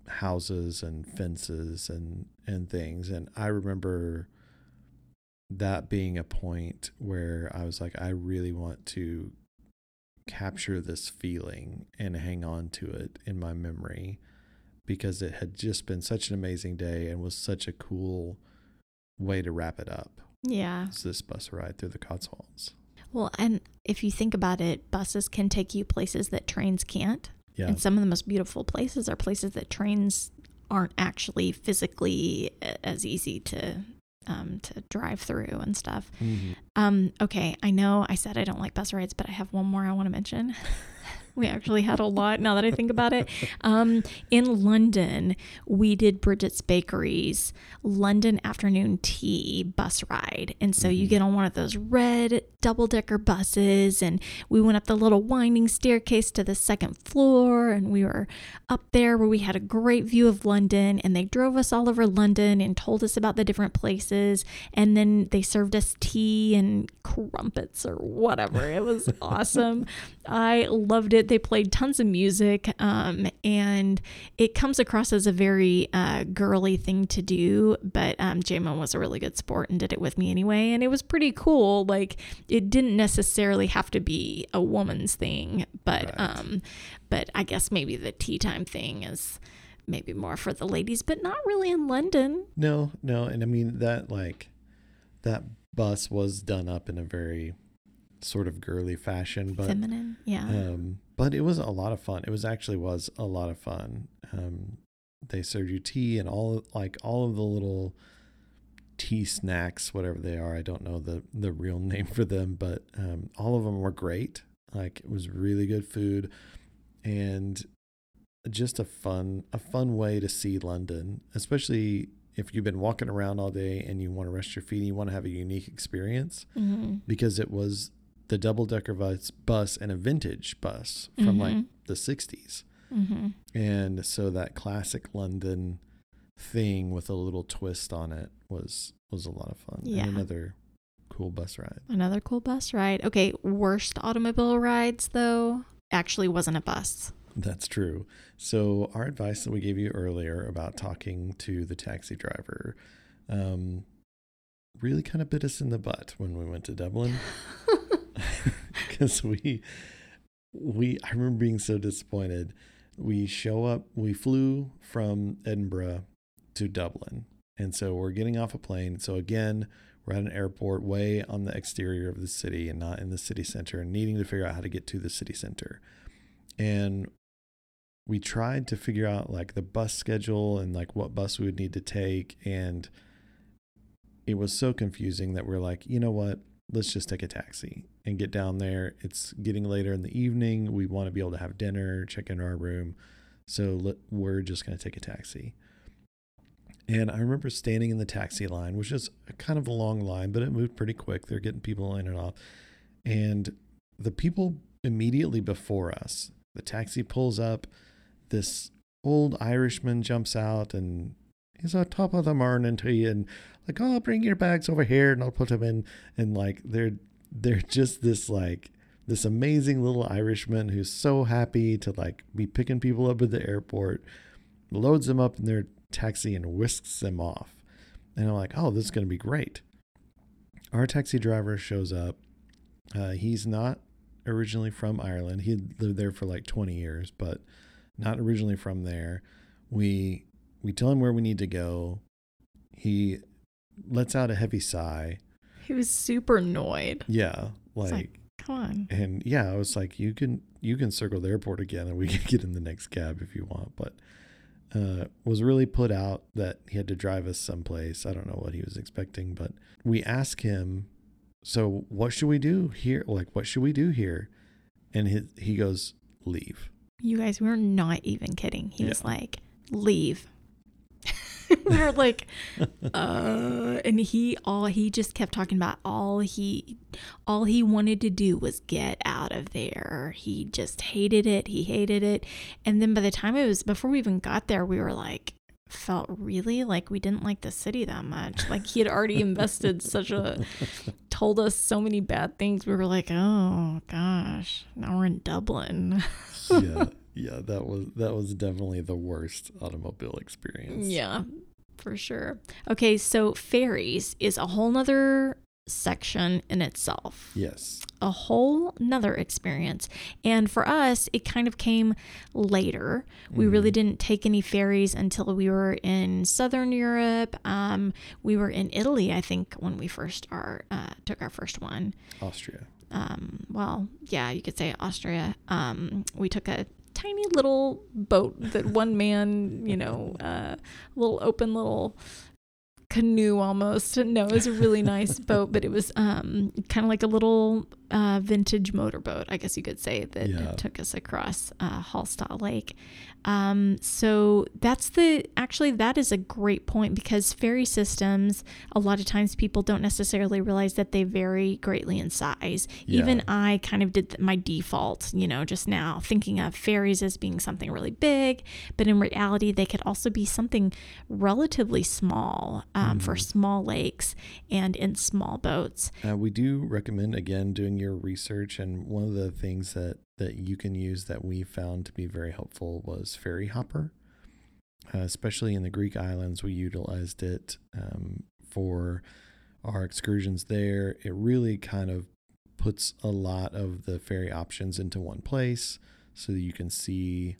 houses and fences and and things. And i remember that being a point where i was like i really want to capture this feeling and hang on to it in my memory because it had just been such an amazing day and was such a cool way to wrap it up Yeah. it's this bus ride through the cotswolds Well, and if you think about it, buses can take you places that trains can't. yeah And some of the most beautiful places are places that trains aren't actually physically as easy to um, to drive through and stuff. Mhm. Um, okay, I know I said I don't like bus rides, but I have one more I want to mention. we actually had a lot now that I think about it. Um, in London, we did Brigit's Bakery's London afternoon tea bus ride. And so you Mhm. get on one of those red double decker buses, and we went up the little winding staircase to the second floor, and we were up there where we had a great view of London. And they drove us all over London and told us about the different places. And then they served us tea and crumpets or whatever. It was awesome. I loved it. They played tons of music, um, and it comes across as a very uh, girly thing to do. But um, was a really good sport and did it with me anyway, and it was pretty cool. Like it didn't necessarily have to be a woman's thing, but Right. um, but I guess maybe the tea time thing is maybe more for the ladies, but not really in London. No, no, and I mean that like that bus was done up in a very sort of girly fashion, but Feminine, yeah. um, but it was a lot of fun. It was actually was a lot of fun. Um, they served you tea and all like all of the little tea snacks, whatever they are. I don't know the the real name for them, but um, all of them were great. Like it was really good food, and just a fun a fun way to see London, especially if you've been walking around all day and you want to rest your feet and you want to have a unique experience hmm because it was the double decker bus bus and a vintage bus from like Mhm. the 60s. hmm And so that classic London thing with a little twist on it was was a lot of fun. Yeah. And another cool bus ride. Another cool bus ride. Okay, worst automobile rides though actually wasn't a bus. That's true. So our advice that we gave you earlier about talking to the taxi driver um, really kind of bit us in the butt when we went to Dublin because we we I remember being so disappointed. We show up. We flew from Edinburgh to Dublin, and so we're getting off a plane. So again, we're at an airport way on the exterior of the city and not in the city center, and needing to figure out how to get to the city center. And we tried to figure out like the bus schedule and like what bus we would need to take and it was so confusing that we're like you know what let's just take a taxi and get down there. It's getting later in the evening. We want to be able to have dinner check in our room. So let, we're just going to take a taxi. And i remember standing in the taxi line which is kind of a long line but it moved pretty quick. They're getting people in and off. And the people immediately before us the taxi pulls up. This old Irishman jumps out and he's on top of the morning to you and like, oh, bring your bags over here and I'll put them in. And like, they're they're just this like this amazing little Irishman who's so happy to like be picking people up at the airport, loads them up in their taxi and whisks them off. And I'm like, oh, this is gonna be great. Our taxi driver shows up. Uh, he's not originally from Ireland. He lived there for like 20 years, but not originally from there. We we tell him where we need to go. He lets out a heavy sigh. He was super annoyed. Yeah, like, like, come on. and yeah, I was like, you can you can circle the airport again and we can get in the next cab if you want. But uh, was really put out that he had to drive us someplace. I don't know what he was expecting, but we asked him, "So what should we do here? Like, what should we do here?" And he he goes, "Leave." You guys, we were not even kidding. He was like, leave. we were like, uh, and he all he just kept talking about all he all he wanted to do was get out of there. He just hated it. He hated it. And then by the time it was before we even got there, we were like felt really like we didn't like the city that much. Like he had already invested such a told us so many bad things. We were like, "Oh gosh, now we're in Dublin." yeah, yeah, that was that was definitely the worst automobile experience. Yeah, for sure. Okay, so ferries is a whole nother section in itself, Yes. a whole nother experience. And for us, it kind of came later. We really didn't take any ferries until we were in Southern Europe. Um, we were in Italy, I think, when we first our, uh, took our first one. Austria. um, well, yeah, you could say Austria. Um, we took a tiny little boat that one man, you know, uh, little open little canoe almost. No, it was a really nice boat, but it was um, kind of like a little uh, vintage motorboat, I guess you could say, that Yeah. took us across uh, Hallstatt Lake. Um, so that's the actually that is a great point because ferry systems a lot of times people don't necessarily realize that they vary greatly in size. Even I kind of did my default, you know, just now thinking of ferries as being something really big, but in reality they could also be something relatively small um, for small lakes and in small boats. Uh, we do recommend again doing your research, and one of the things that that you can use that we found to be very helpful was Ferry Hopper. Uh, especially in the Greek islands, we utilized it um, for our excursions there. It really kind of puts a lot of the ferry options into one place, so that you can see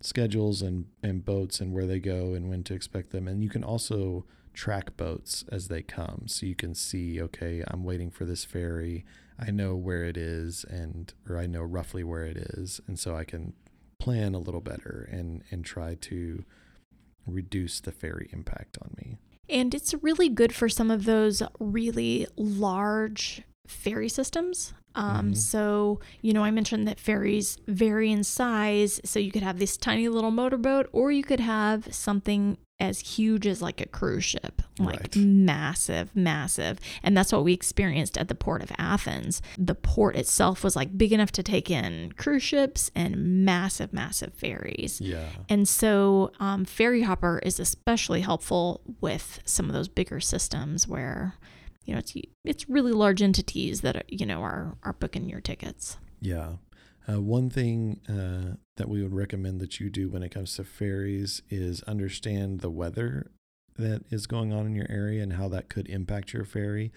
schedules and and boats and where they go and when to expect them, and you can also track boats as they come so you can see okay i'm waiting for this ferry i know where it is and or i know roughly where it is and so i can plan a little better and and try to reduce the ferry impact on me And it's really good for some of those really large ferry systems. Um, Mhm. So, you know, I mentioned that ferries vary in size. So you could have this tiny little motorboat, or you could have something as huge as like a cruise ship, like Right. massive, massive. And that's what we experienced at the port of Athens. The port itself was like big enough to take in cruise ships and massive, massive ferries. yeah And so, um, Ferry Hopper is especially helpful with some of those bigger systems where, you know, it's it's really large entities that are, you know are are booking your tickets. Yeah. Uh, one thing uh, that we would recommend that you do when it comes to ferries is understand the weather that is going on in your area and how that could impact your ferry.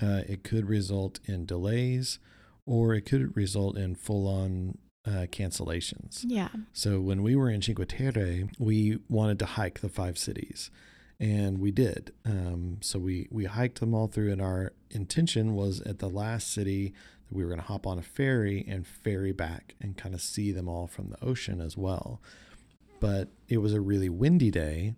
Uh, it could result in delays or it could result in full on uh, cancellations. Yeah. So when we were in Cinque Terre, we wanted to hike the five cities, and we did. Um, so we we hiked them all through, and our intention was at the last city we were going to hop on a ferry and ferry back and kind of see them all from the ocean as well. But it was a really windy day,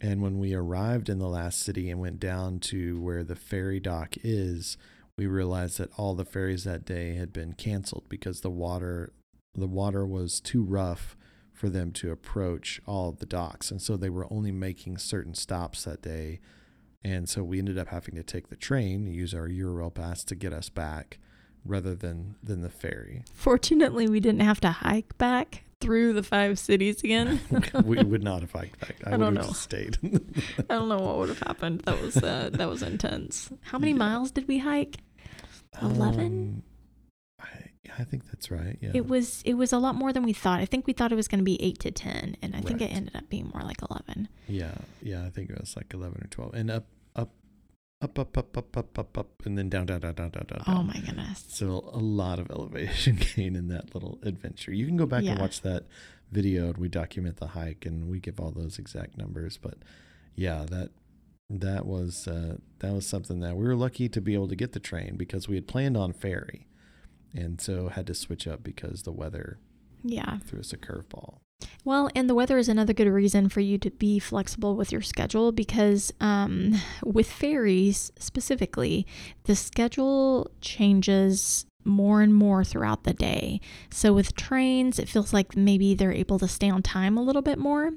and when we arrived in the last city and went down to where the ferry dock is, we realized that all the ferries that day had been canceled because the water the water was too rough for them to approach all of the docks. And so they were only making certain stops that day. And so we ended up having to take the train use our Eurail pass to get us back rather than than the ferry Fortunately, we didn't have to hike back through the five cities again. we would not have hiked back i, I would don't have know. stayed I don't know what would have happened. That was uh, that was intense. How many Yeah. miles did we hike? 11? Um, I, I think that's right yeah It was it was a lot more than we thought. I think we thought it was going to be eight to ten, and I think it ended up being more like eleven. yeah yeah i think it was like 11 or 12 and up up up up up up up up up and then down down down down down down Oh my goodness! So a lot of elevation gain in that little adventure. You can go back and watch that video and we document the hike and we give all those exact numbers. But yeah, that that was uh, that was something that we were lucky to be able to get the train because we had planned on ferry, and so had to switch up because the weather Yeah. threw us a curveball. Well, and the weather is another good reason for you to be flexible with your schedule because um, with ferries specifically, the schedule changes more and more throughout the day. So with trains, it feels like maybe they're able to stay on time a little bit more.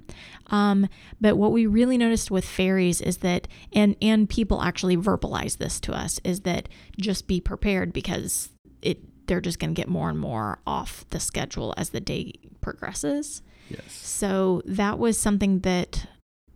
Um, but what we really noticed with ferries is that, and and people actually verbalize this to us, is that just be prepared because it they're just going to get more and more off the schedule as the day progresses. Yes. So that was something that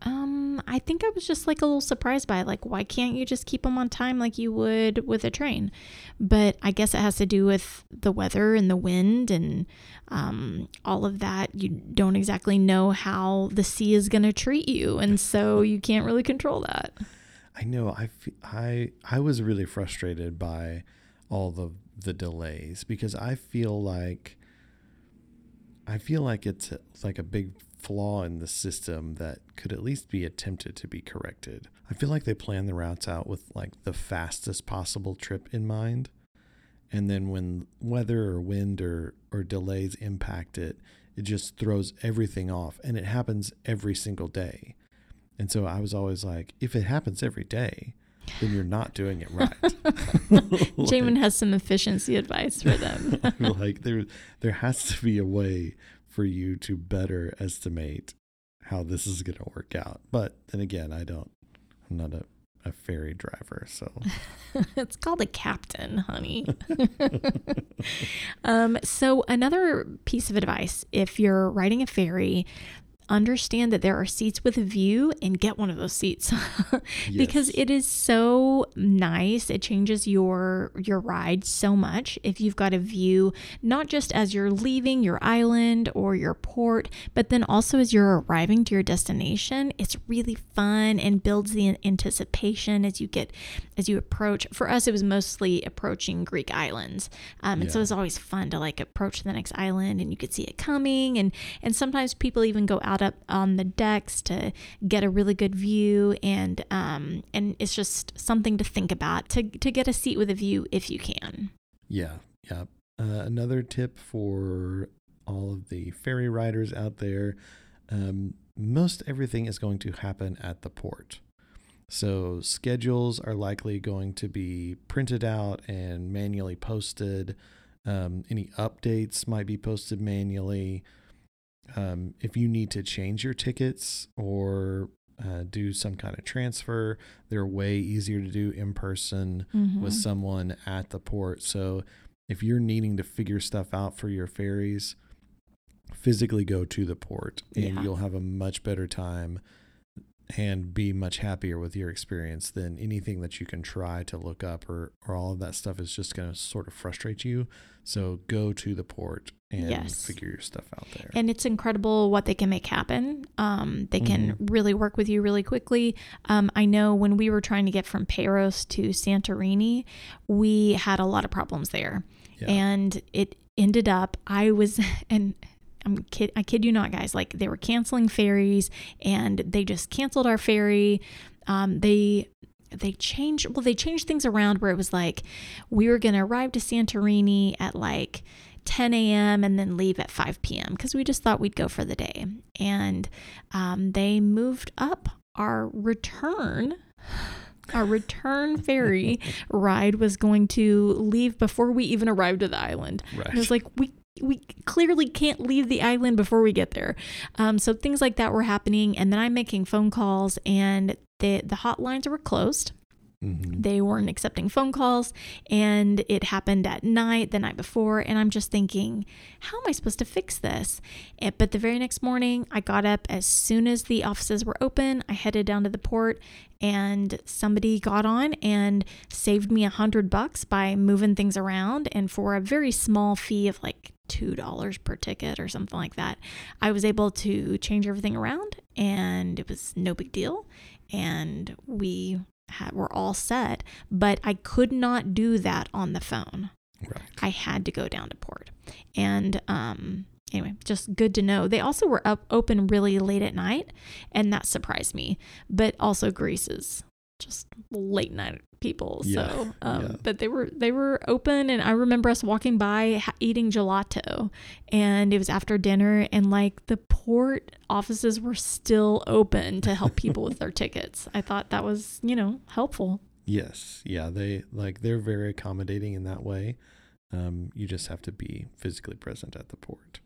um I think I was just like a little surprised by like why can't you just keep them on time like you would with a train? But I guess it has to do with the weather and the wind and um all of that. You don't exactly know how the sea is going to treat you and so you can't really control that. I know. I, I I was really frustrated by all the the delays because I feel like I feel like it's like a big flaw in the system that could at least be attempted to be corrected. I feel like they plan the routes out with like the fastest possible trip in mind. And then when weather or wind or, or delays impact it, it just throws everything off. And it happens every single day. And so I was always like, if it happens every day, then you're not doing it right. Jamin has some efficiency advice for them. like there there has to be a way for you to better estimate how this is going to work out. But then again, I don't I'm not a a ferry driver, so it's called a captain, honey. um, so another piece of advice: if you're riding a ferry, understand that there are seats with a view and get one of those seats. Because Yes. it is so nice. It changes your your ride so much if you've got a view not just as you're leaving your island or your port but then also as you're arriving to your destination it's really fun and builds the anticipation as you get as you approach. For us it was mostly approaching greek islands. Um, and so Yeah. it's always fun to like approach the next island and you could see it coming. And and sometimes people even go out up on the decks to get a really good view and um and it's just something to think about to to get a seat with a view if you can yeah, yeah. Uh, another tip for all of the ferry riders out there, um, most everything is going to happen at the port. So schedules are likely going to be printed out and manually posted. Um, any updates might be posted manually. Um, if you need to change your tickets or uh, do some kind of transfer, they're way easier to do in person with Mhm. someone at the port. So if you're needing to figure stuff out for your ferries, physically go to the port and Yeah. you'll have a much better time and be much happier with your experience than anything that you can try to look up or, or all of that stuff is just going to sort of frustrate you. So go to the port and Yes. figure your stuff out there. and it's incredible what they can make happen. Um, they can really work with you really quickly. Um, I know when we were trying to get from Paros to Santorini, we had a lot of problems there, Yeah. and it ended up I was and. I'm kid, I kid you not, guys. Like they were canceling ferries, and they just canceled our ferry. Um, they they changed well they changed things around where it was like we were going to arrive to santorini at like 10 a.m and then leave at 5 p.m because we just thought we'd go for the day and um, they moved up our return our return ferry ride was going to leave before we even arrived at the island right. and it was like we we clearly can't leave the island before we get there. Um, so things like that were happening, and then I'm making phone calls, and the the hotlines were closed. Mhm. They weren't accepting phone calls, and it happened at night the night before. And I'm just thinking, how am I supposed to fix this? Eh, But the very next morning, I got up as soon as the offices were open. I headed down to the port, and somebody got on and saved me a hundred bucks by moving things around. And for a very small fee of like two dollars per ticket or something like that, I was able to change everything around, and it was no big deal. And we had, were all set, but I could not do that on the phone. Right. I had to go down to port. And um, anyway, just good to know. They also were up open really late at night, and that surprised me. But also Greece is just late night people. Yeah, So, um, yeah. but they were they were open, and I remember us walking by eating gelato, and it was after dinner, and like the port offices were still open to help people with their tickets. I thought that was you know helpful. Yes, yeah, they like they're very accommodating in that way. Um, you just have to be physically present at the port.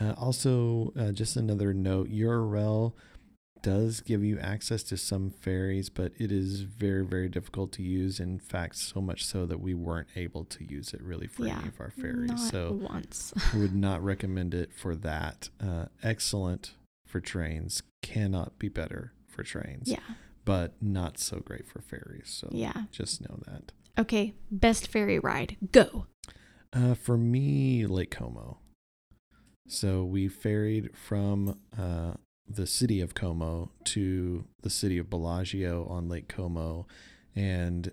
Uh, also, uh, just another note: Eurail does give you access to some ferries, but it is very, very difficult to use. In fact, so much so that we weren't able to use it really for Yeah, any of our ferries. Not so once. would not recommend it for that. Uh, excellent for trains, cannot be better for trains, yeah, but not so great for ferries. So yeah. just know that. Okay, best ferry ride. Go. Uh, for me, Lake Como. So we ferried from uh, the city of Como to the city of Bellagio on Lake Como, and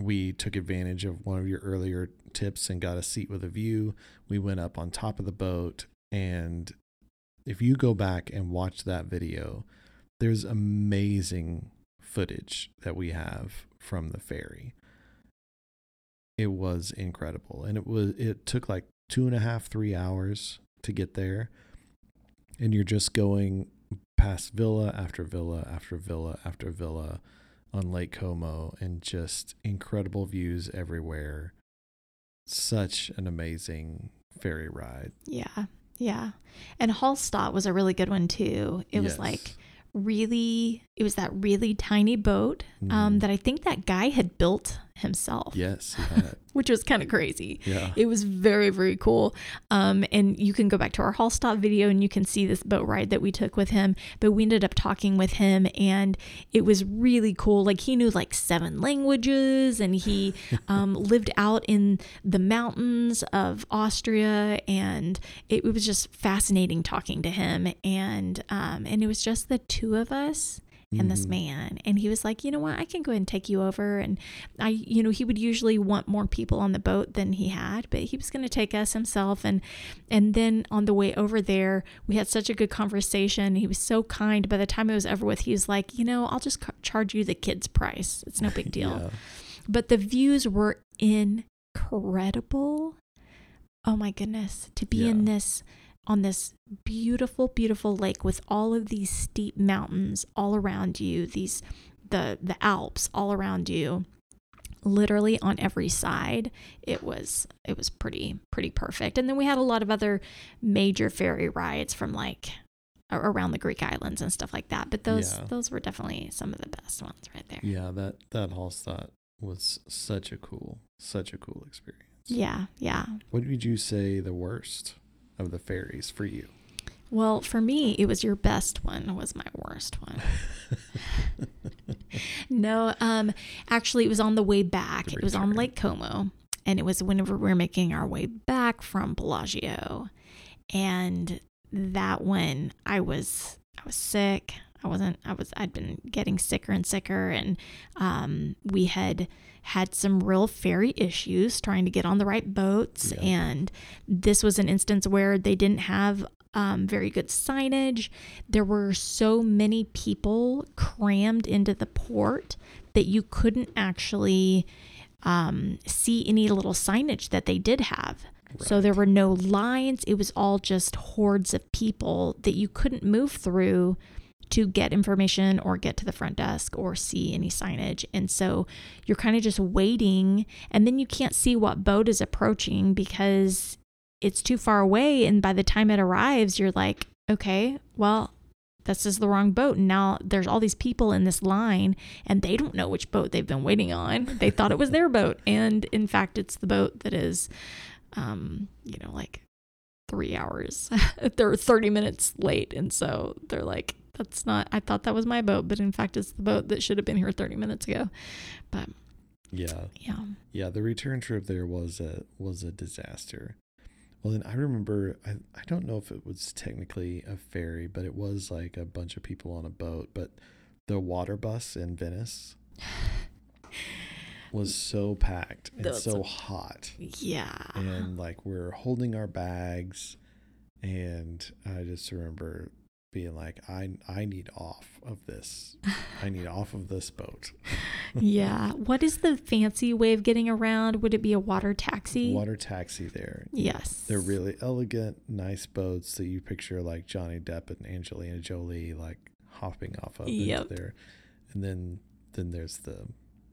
we took advantage of one of your earlier tips and got a seat with a view. We went up on top of the boat, and if you go back and watch that video, there's amazing footage that we have from the ferry it was incredible and it was it took like two and a half three hours to get there and you're just going past villa after villa after villa after villa on lake como and just incredible views everywhere such an amazing ferry ride Yeah, yeah. And Hallstatt was a really good one too. It was like really, it was that really tiny boat um, Mhm. that I think that guy had built himself, yes he had it. which was kind of crazy. yeah It was very, very cool. Um, and you can go back to our Hallstatt video and you can see this boat ride that we took with him. But we ended up talking with him and it was really cool. Like he knew like seven languages and he um, lived out in the mountains of Austria. And it, it was just fascinating talking to him. And, um, and it was just the two of us and this Mhm. man and he was like you know what? I can go ahead and take you over and i you know he would usually want more people on the boat than he had but he was going to take us himself and and then on the way over there we had such a good conversation. He was so kind. By the time it was over with he was like you know i'll just ca- charge you the kids price. It's no big deal. Yeah. but the views were incredible. Oh my goodness, to be in this on this beautiful beautiful lake with all of these steep mountains all around you, these the the Alps all around you. Literally on every side. It was it was pretty pretty perfect. And then we had a lot of other major ferry rides from like around the Greek islands and stuff like that. But those Yeah. those were definitely some of the best ones right there. yeah that that hallstatt was such a cool such a cool experience Yeah, yeah. What would you say the worst of the ferries for you? Well, for me, it was your best one was my worst one. no, um, actually, it was on the way back. The It was on. Lake Como, and it was whenever we were making our way back from Bellagio, and that one, I was, I was sick. I wasn't. I was. I'd been getting sicker and sicker, and um, we had had some real ferry issues trying to get on the right boats, Yeah. and this was an instance where they didn't have um, very good signage. There were so many people crammed into the port that you couldn't actually um, see any little signage that they did have. So there were no lines. It was all just hordes of people that you couldn't move through to get information or get to the front desk or see any signage. And so you're kind of just waiting and then you can't see what boat is approaching because it's too far away and by the time it arrives you're like, okay, well, this is the wrong boat. And now there's all these people in this line and they don't know which boat they've been waiting on. They thought it was their boat. And in fact, it's the boat that is, um, you know, like three hours. they're 30 minutes late. And so they're like, that's not, I thought that was my boat, but in fact, it's the boat that should have been here 30 minutes ago. But Yeah, yeah. yeah. The return trip there was a was a disaster. Well, then I remember I I don't know if it was technically a ferry, but it was like a bunch of people on a boat. But the water bus in Venice was so packed and so hot, Yeah. and like we're holding our bags, and I just remember being like, I I need off of this. I need off of this boat. yeah. What is the fancy way of getting around? Would it be a water taxi? Water taxi there. Yes. They're really elegant, nice boats that you picture like Johnny Depp and Angelina Jolie like hopping off of Yep. into there. And then then there's the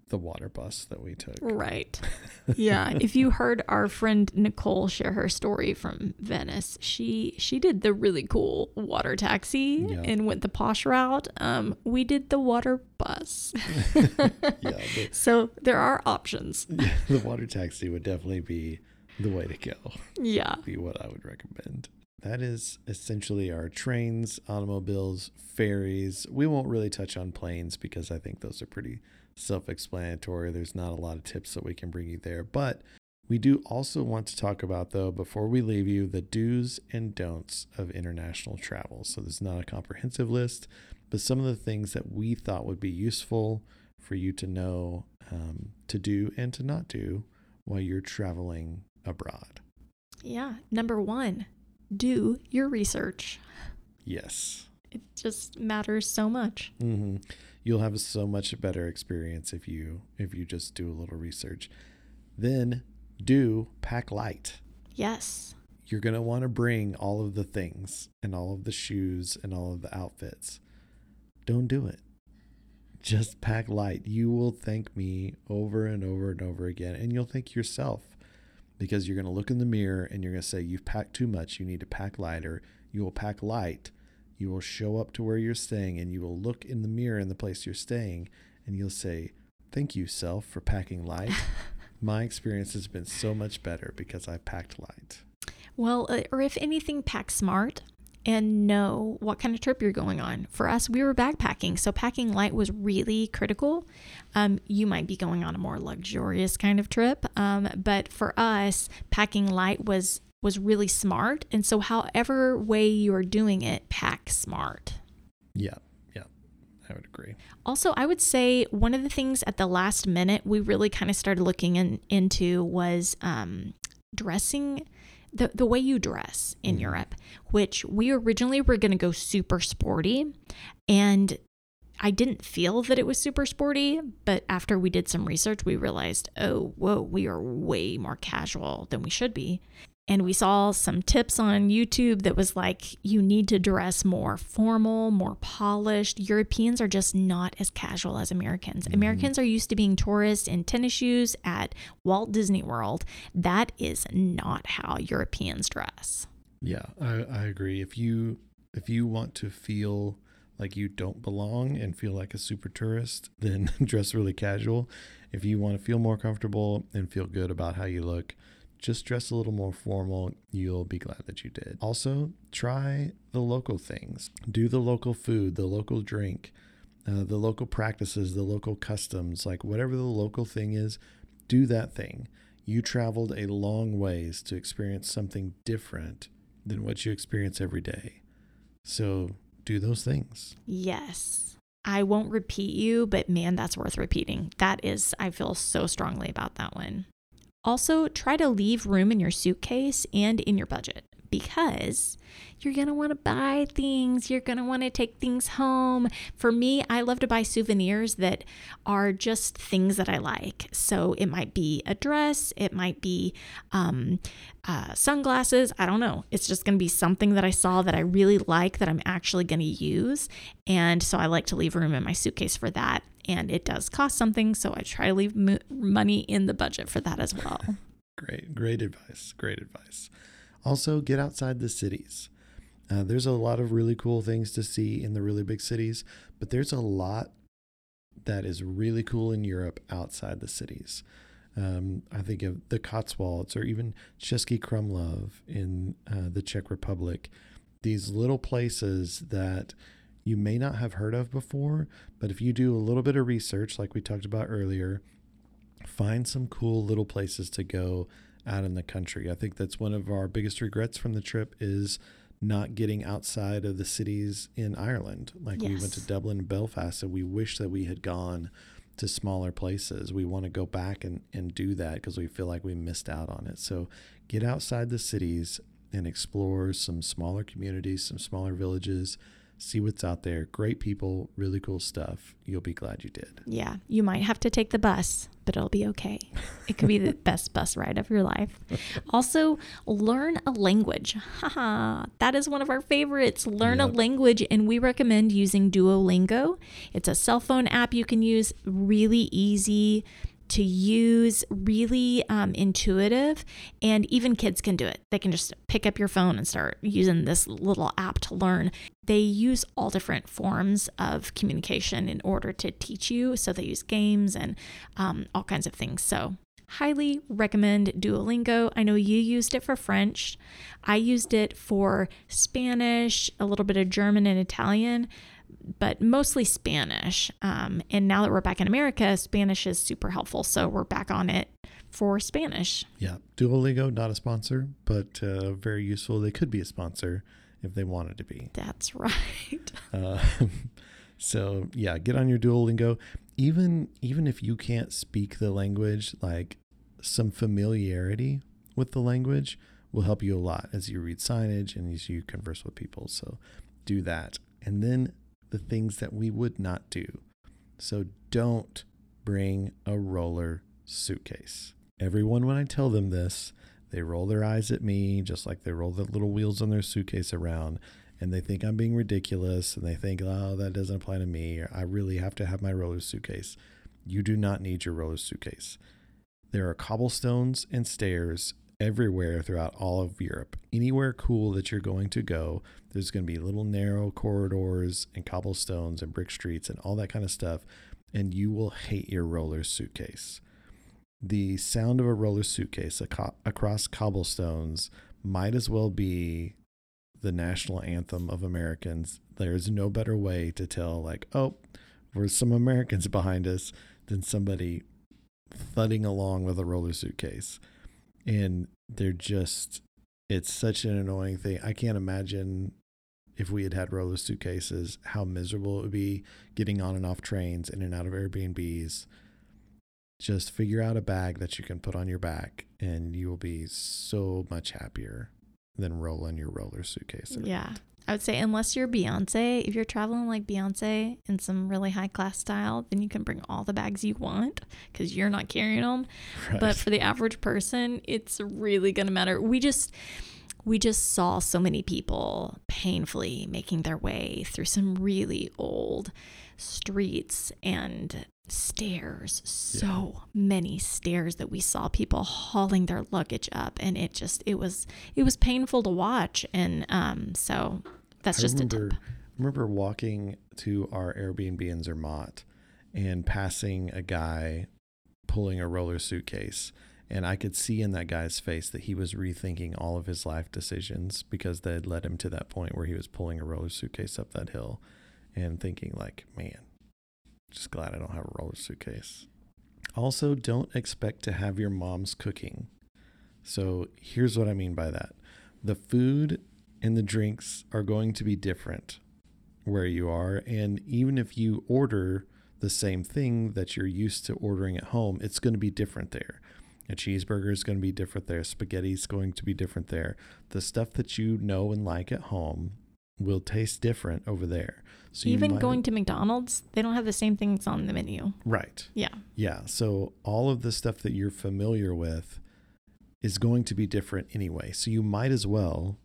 the water bus that we took. Right. Yeah. if you heard our friend Nicole share her story from Venice, she she did the really cool water taxi Yeah. and went the posh route. Um, we did the water bus. Yeah, the, so there are options. yeah, the water taxi would definitely be the way to go. Yeah. Be what I would recommend. That is essentially our trains, automobiles, ferries. We won't really touch on planes because I think those are pretty self explanatory. There's not a lot of tips that we can bring you there. But we do also want to talk about, though, before we leave you, the do's and don'ts of international travel. So this is not a comprehensive list, but some of the things that we thought would be useful for you to know, um, to do, and to not do while you're traveling abroad. Yeah. Number one, do your research. Yes. It just matters so much. hmm You'll have so much better experience if you if you just do a little research. Then do pack light. Yes. You're gonna want to bring all of the things and all of the shoes and all of the outfits. Don't do it. Just pack light. You will thank me over and over and over again, and you'll thank yourself because you're gonna look in the mirror and you're gonna say you've packed too much. You need to pack lighter. You will pack light. You will show up to where you're staying and you will look in the mirror in the place you're staying and you'll say, Thank you, self, for packing light. My experience has been so much better because I packed light. Well, uh, or if anything, pack smart and know what kind of trip you're going on. For us, we were backpacking, so packing light was really critical. Um, you might be going on a more luxurious kind of trip, um, but for us, packing light was was really smart. And so, however way you are doing it, pack smart. Yeah, yeah, I would agree. Also, I would say one of the things at the last minute we really kind of started looking in, into was um, dressing. The, the way you dress in Mhm. Europe, which we originally were going to go super sporty. And I didn't feel that it was super sporty, but after we did some research, we realized, oh, whoa, we are way more casual than we should be. And we saw some tips on YouTube that was like, you need to dress more formal, more polished. Europeans are just not as casual as Americans. Mm-hmm. Americans are used to being tourists in tennis shoes at Walt Disney World. That is not how Europeans dress. Yeah, I, I agree. If you if you want to feel like you don't belong and feel like a super tourist, then dress really casual. If you want to feel more comfortable and feel good about how you look, just dress a little more formal. You'll be glad that you did. Also, try the local things. Do the local food, the local drink, uh, the local practices, the local customs, like whatever the local thing is, do that thing. You traveled a long ways to experience something different than what you experience every day. So do those things. Yes. I won't repeat you, but man, that's worth repeating. That is, I feel so strongly about that one. Also, try to leave room in your suitcase and in your budget because you're going to want to buy things. You're going to want to take things home. For me, I love to buy souvenirs that are just things that I like. So it might be a dress, it might be um, uh, sunglasses. I don't know. It's just going to be something that I saw that I really like that I'm actually going to use. And so I like to leave room in my suitcase for that. And it does cost something. So I try to leave mo- money in the budget for that as well. Great, great advice. Great advice. Also, get outside the cities. Uh, there's a lot of really cool things to see in the really big cities, but there's a lot that is really cool in Europe outside the cities. Um, I think of the Cotswolds or even Český Krumlov in uh, the Czech Republic. These little places that you may not have heard of before, but if you do a little bit of research, like we talked about earlier, find some cool little places to go out in the country. I think that's one of our biggest regrets from the trip is not getting outside of the cities in Ireland. Like we went to Dublin and Belfast and we wish that we had gone to smaller places. We want to go back and, and do that because we feel like we missed out on it. So get outside the cities and explore some smaller communities, some smaller villages. See what's out there. Great people, really cool stuff. You'll be glad you did. Yeah, you might have to take the bus, but it'll be okay. It could be the best bus ride of your life. Also, learn a language. Haha, that is one of our favorites. Learn a language, and we recommend using Duolingo. It's a cell phone app you can use, really easy to use, really um, intuitive, and even kids can do it. They can just pick up your phone and start using this little app to learn. They use all different forms of communication in order to teach you. So they use games and um, all kinds of things. So highly recommend Duolingo. I know you used it for French. I used it for Spanish, a little bit of German and Italian, but mostly Spanish. Um, and now that we're back in America, Spanish is super helpful. So we're back on it for Spanish. Yeah, Duolingo, not a sponsor, but uh, very useful. They could be a sponsor if they wanted to be. That's right. Uh, so yeah, get on your Duolingo. Even even if you can't speak the language, like some familiarity with the language will help you a lot as you read signage and as you converse with people. So do that. And then the things that we would not do. So don't bring a roller suitcase. Everyone, when I tell them this, they roll their eyes at me just like they roll the little wheels on their suitcase around and they think I'm being ridiculous and they think, oh, that doesn't apply to me. Or I really have to have my roller suitcase. You do not need your roller suitcase. There are cobblestones and stairs everywhere throughout all of Europe. Anywhere cool that you're going to go, there's going to be little narrow corridors and cobblestones and brick streets and all that kind of stuff. And you will hate your roller suitcase. The sound of a roller suitcase aco- across cobblestones might as well be the national anthem of Americans. There's no better way to tell, like, oh, there's some Americans behind us than somebody thudding along with a roller suitcase. And they're just, it's such an annoying thing. I can't imagine if we had had roller suitcases, how miserable it would be getting on and off trains, in and out of Airbnbs. Just figure out a bag that you can put on your back, and you will be so much happier than rolling your roller suitcase. around. Yeah. I would say, unless you're Beyonce, if you're traveling like Beyonce in some really high class style, then you can bring all the bags you want because you're not carrying them. Right. But for the average person, it's really going to matter. We just, we just saw so many people painfully making their way through some really old streets and stairs. So many stairs that we saw people hauling their luggage up and it just it was it was painful to watch. And um so that's I just remember, a tip. I remember walking to our Airbnb in Zermatt and passing a guy pulling a roller suitcase. And I could see in that guy's face that he was rethinking all of his life decisions because they had led him to that point where he was pulling a roller suitcase up that hill and thinking, like, man, just glad I don't have a roller suitcase. Also, don't expect to have your mom's cooking. So here's what I mean by that the food and the drinks are going to be different where you are. And even if you order the same thing that you're used to ordering at home, it's going to be different there. A cheeseburger is going to be different there. Spaghetti is going to be different there. The stuff that you know and like at home will taste different over there. So even might- going to mcdonald's they don't have the same things on the menu right. yeah Yeah. So all of the stuff that you're familiar with is going to be different anyway. So you might as well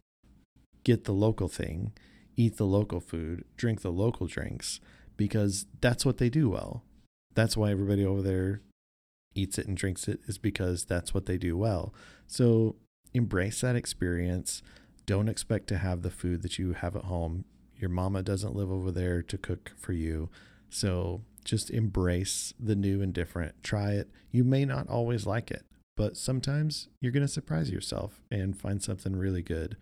get the local thing, eat the local food, drink the local drinks, because that's what they do well. That's why everybody over there eats it and drinks it, is because that's what they do well. So embrace that experience. Don't expect to have the food that you have at home. Your mama doesn't live over there to cook for you. So just embrace the new and different. Try it. You may not always like it, but sometimes you're going to surprise yourself and find something really good.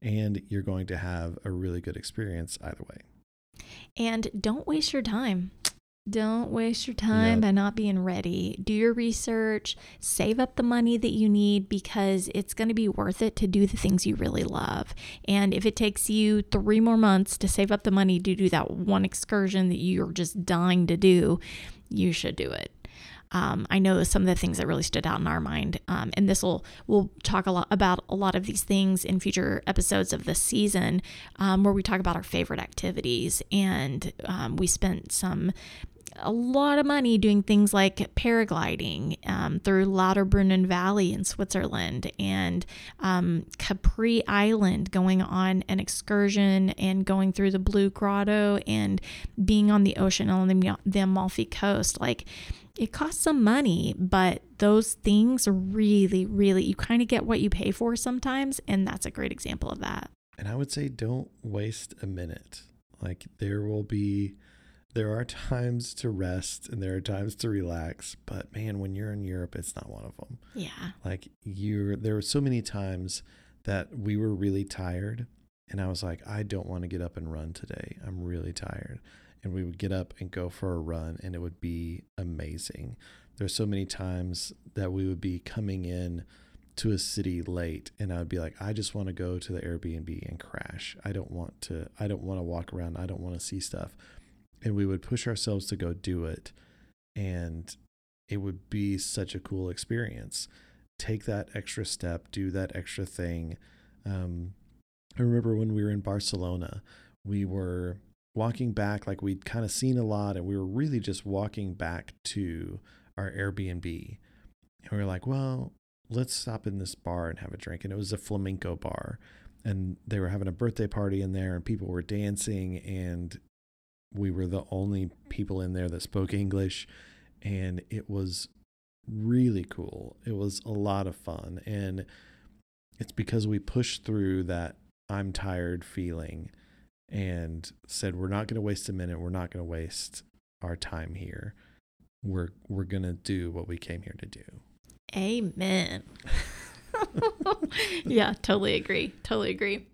And you're going to have a really good experience either way. And don't waste your time. Don't waste your time Yep. by not being ready. Do your research, save up the money that you need because it's going to be worth it to do the things you really love. And if it takes you three more months to save up the money to do that one excursion that you're just dying to do, you should do it. Um, I know some of the things that really stood out in our mind. Um, and this will, we'll talk a lot about a lot of these things in future episodes of this season um, where we talk about our favorite activities. And um, we spent some a lot of money doing things like paragliding um, through Lauterbrunnen Valley in Switzerland and um, Capri Island, going on an excursion and going through the Blue Grotto and being on the ocean on the, the Amalfi Coast. Like, it costs some money, but those things really, really, you kind of get what you pay for sometimes. And that's a great example of that. And I would say don't waste a minute. Like, there will be there are times to rest and there are times to relax, but man, when you're in Europe, it's not one of them. Yeah. Like you're there were so many times that we were really tired and I was like, I don't want to get up and run today. I'm really tired. And we would get up and go for a run and it would be amazing. There's so many times that we would be coming in to a city late and I would be like, I just want to go to the Airbnb and crash. I don't want to I don't want to walk around. I don't want to see stuff and we would push ourselves to go do it and it would be such a cool experience. Take that extra step do that extra thing. Um, i remember when we were in barcelona we were walking back like we'd kind of seen a lot and we were really just walking back to our airbnb. And we were like well let's stop in this bar and have a drink. And it was a flamenco bar and they were having a birthday party in there and people were dancing and we were the only people in there that spoke English, and it was really cool. It was a lot of fun, and it's because we pushed through that I'm tired feeling and said we're not going to waste a minute. We're not going to waste our time here. We're we're going to do what we came here to do. Amen. yeah, totally agree. Totally agree.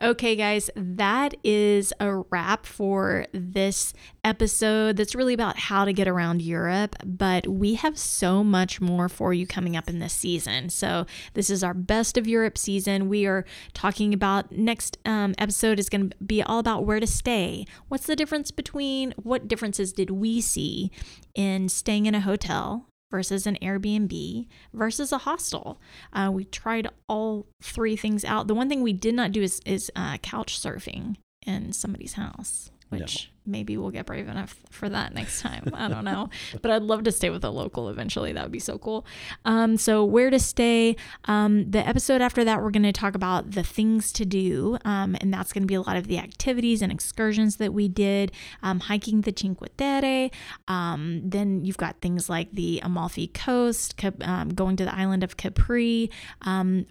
Okay, guys, that is a wrap for this episode that's really about how to get around Europe. But we have so much more for you coming up in this season. So, this is our best of Europe season. We are talking about next um, episode is going to be all about where to stay. What's the difference between what differences did we see in staying in a hotel versus an Airbnb versus a hostel. Uh, we tried all three things out. The one thing we did not do is, is uh, couch surfing in somebody's house which no. maybe we'll get brave enough for that next time. I don't know. But I'd love to stay with a local eventually. That would be so cool. Um, so, where to stay? Um, the episode after that, we're going to talk about the things to do. Um, and that's going to be a lot of the activities and excursions that we did, um, hiking the Cinque Terre. Um, then you've got things like the Amalfi Coast, um, going to the island of Capri,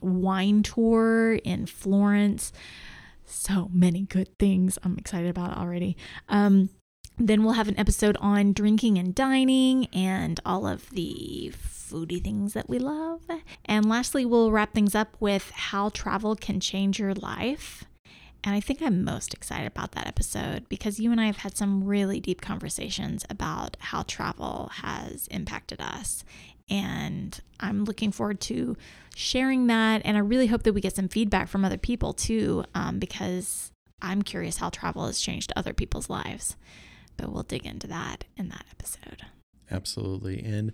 wine tour in Florence so many good things I'm excited about already. Um, then we'll have an episode on drinking and dining and all of the foodie things that we love. And lastly, we'll wrap things up with how travel can change your life. And I think I'm most excited about that episode because you and I have had some really deep conversations about how travel has impacted us and I'm looking forward to sharing that. And I really hope that we get some feedback from other people too, um, because I'm curious how travel has changed other people's lives. But we'll dig into that in that episode. Absolutely. And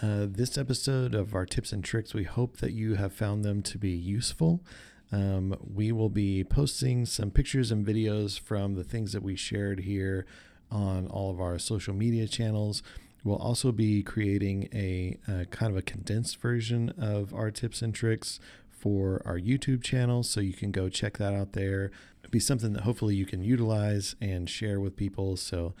uh, this episode of our tips and tricks, we hope that you have found them to be useful. Um, we will be posting some pictures and videos from the things that we shared here on all of our social media channels. We'll also be creating a, a, kind of a condensed version of our tips and tricks for our YouTube channel. So you can go check that out there. It'll be something that hopefully you can utilize and share with people. So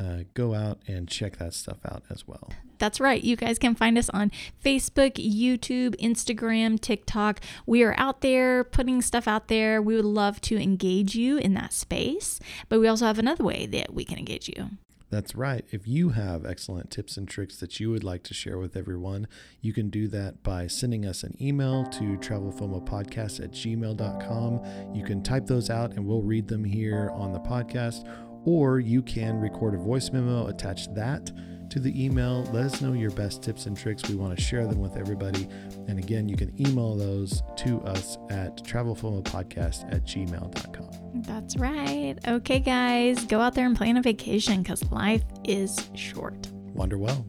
uh, go out and check that stuff out as well. That's right. You guys can find us on Facebook, YouTube, Instagram, TikTok. We are out there putting stuff out there. We would love to engage you in that space, but we also have another way that we can engage you. That's right. If you have excellent tips and tricks that you would like to share with everyone, you can do that by sending us an email to travelfomopodcast at gmail.com. You can type those out and we'll read them here on the podcast, or you can record a voice memo, attach that to the email. Let us know your best tips and tricks. We want to share them with everybody. And again, you can email those to us at travelfomopodcast at gmail.com. That's right. Okay, guys, go out there and plan a vacation because life is short. Wander well.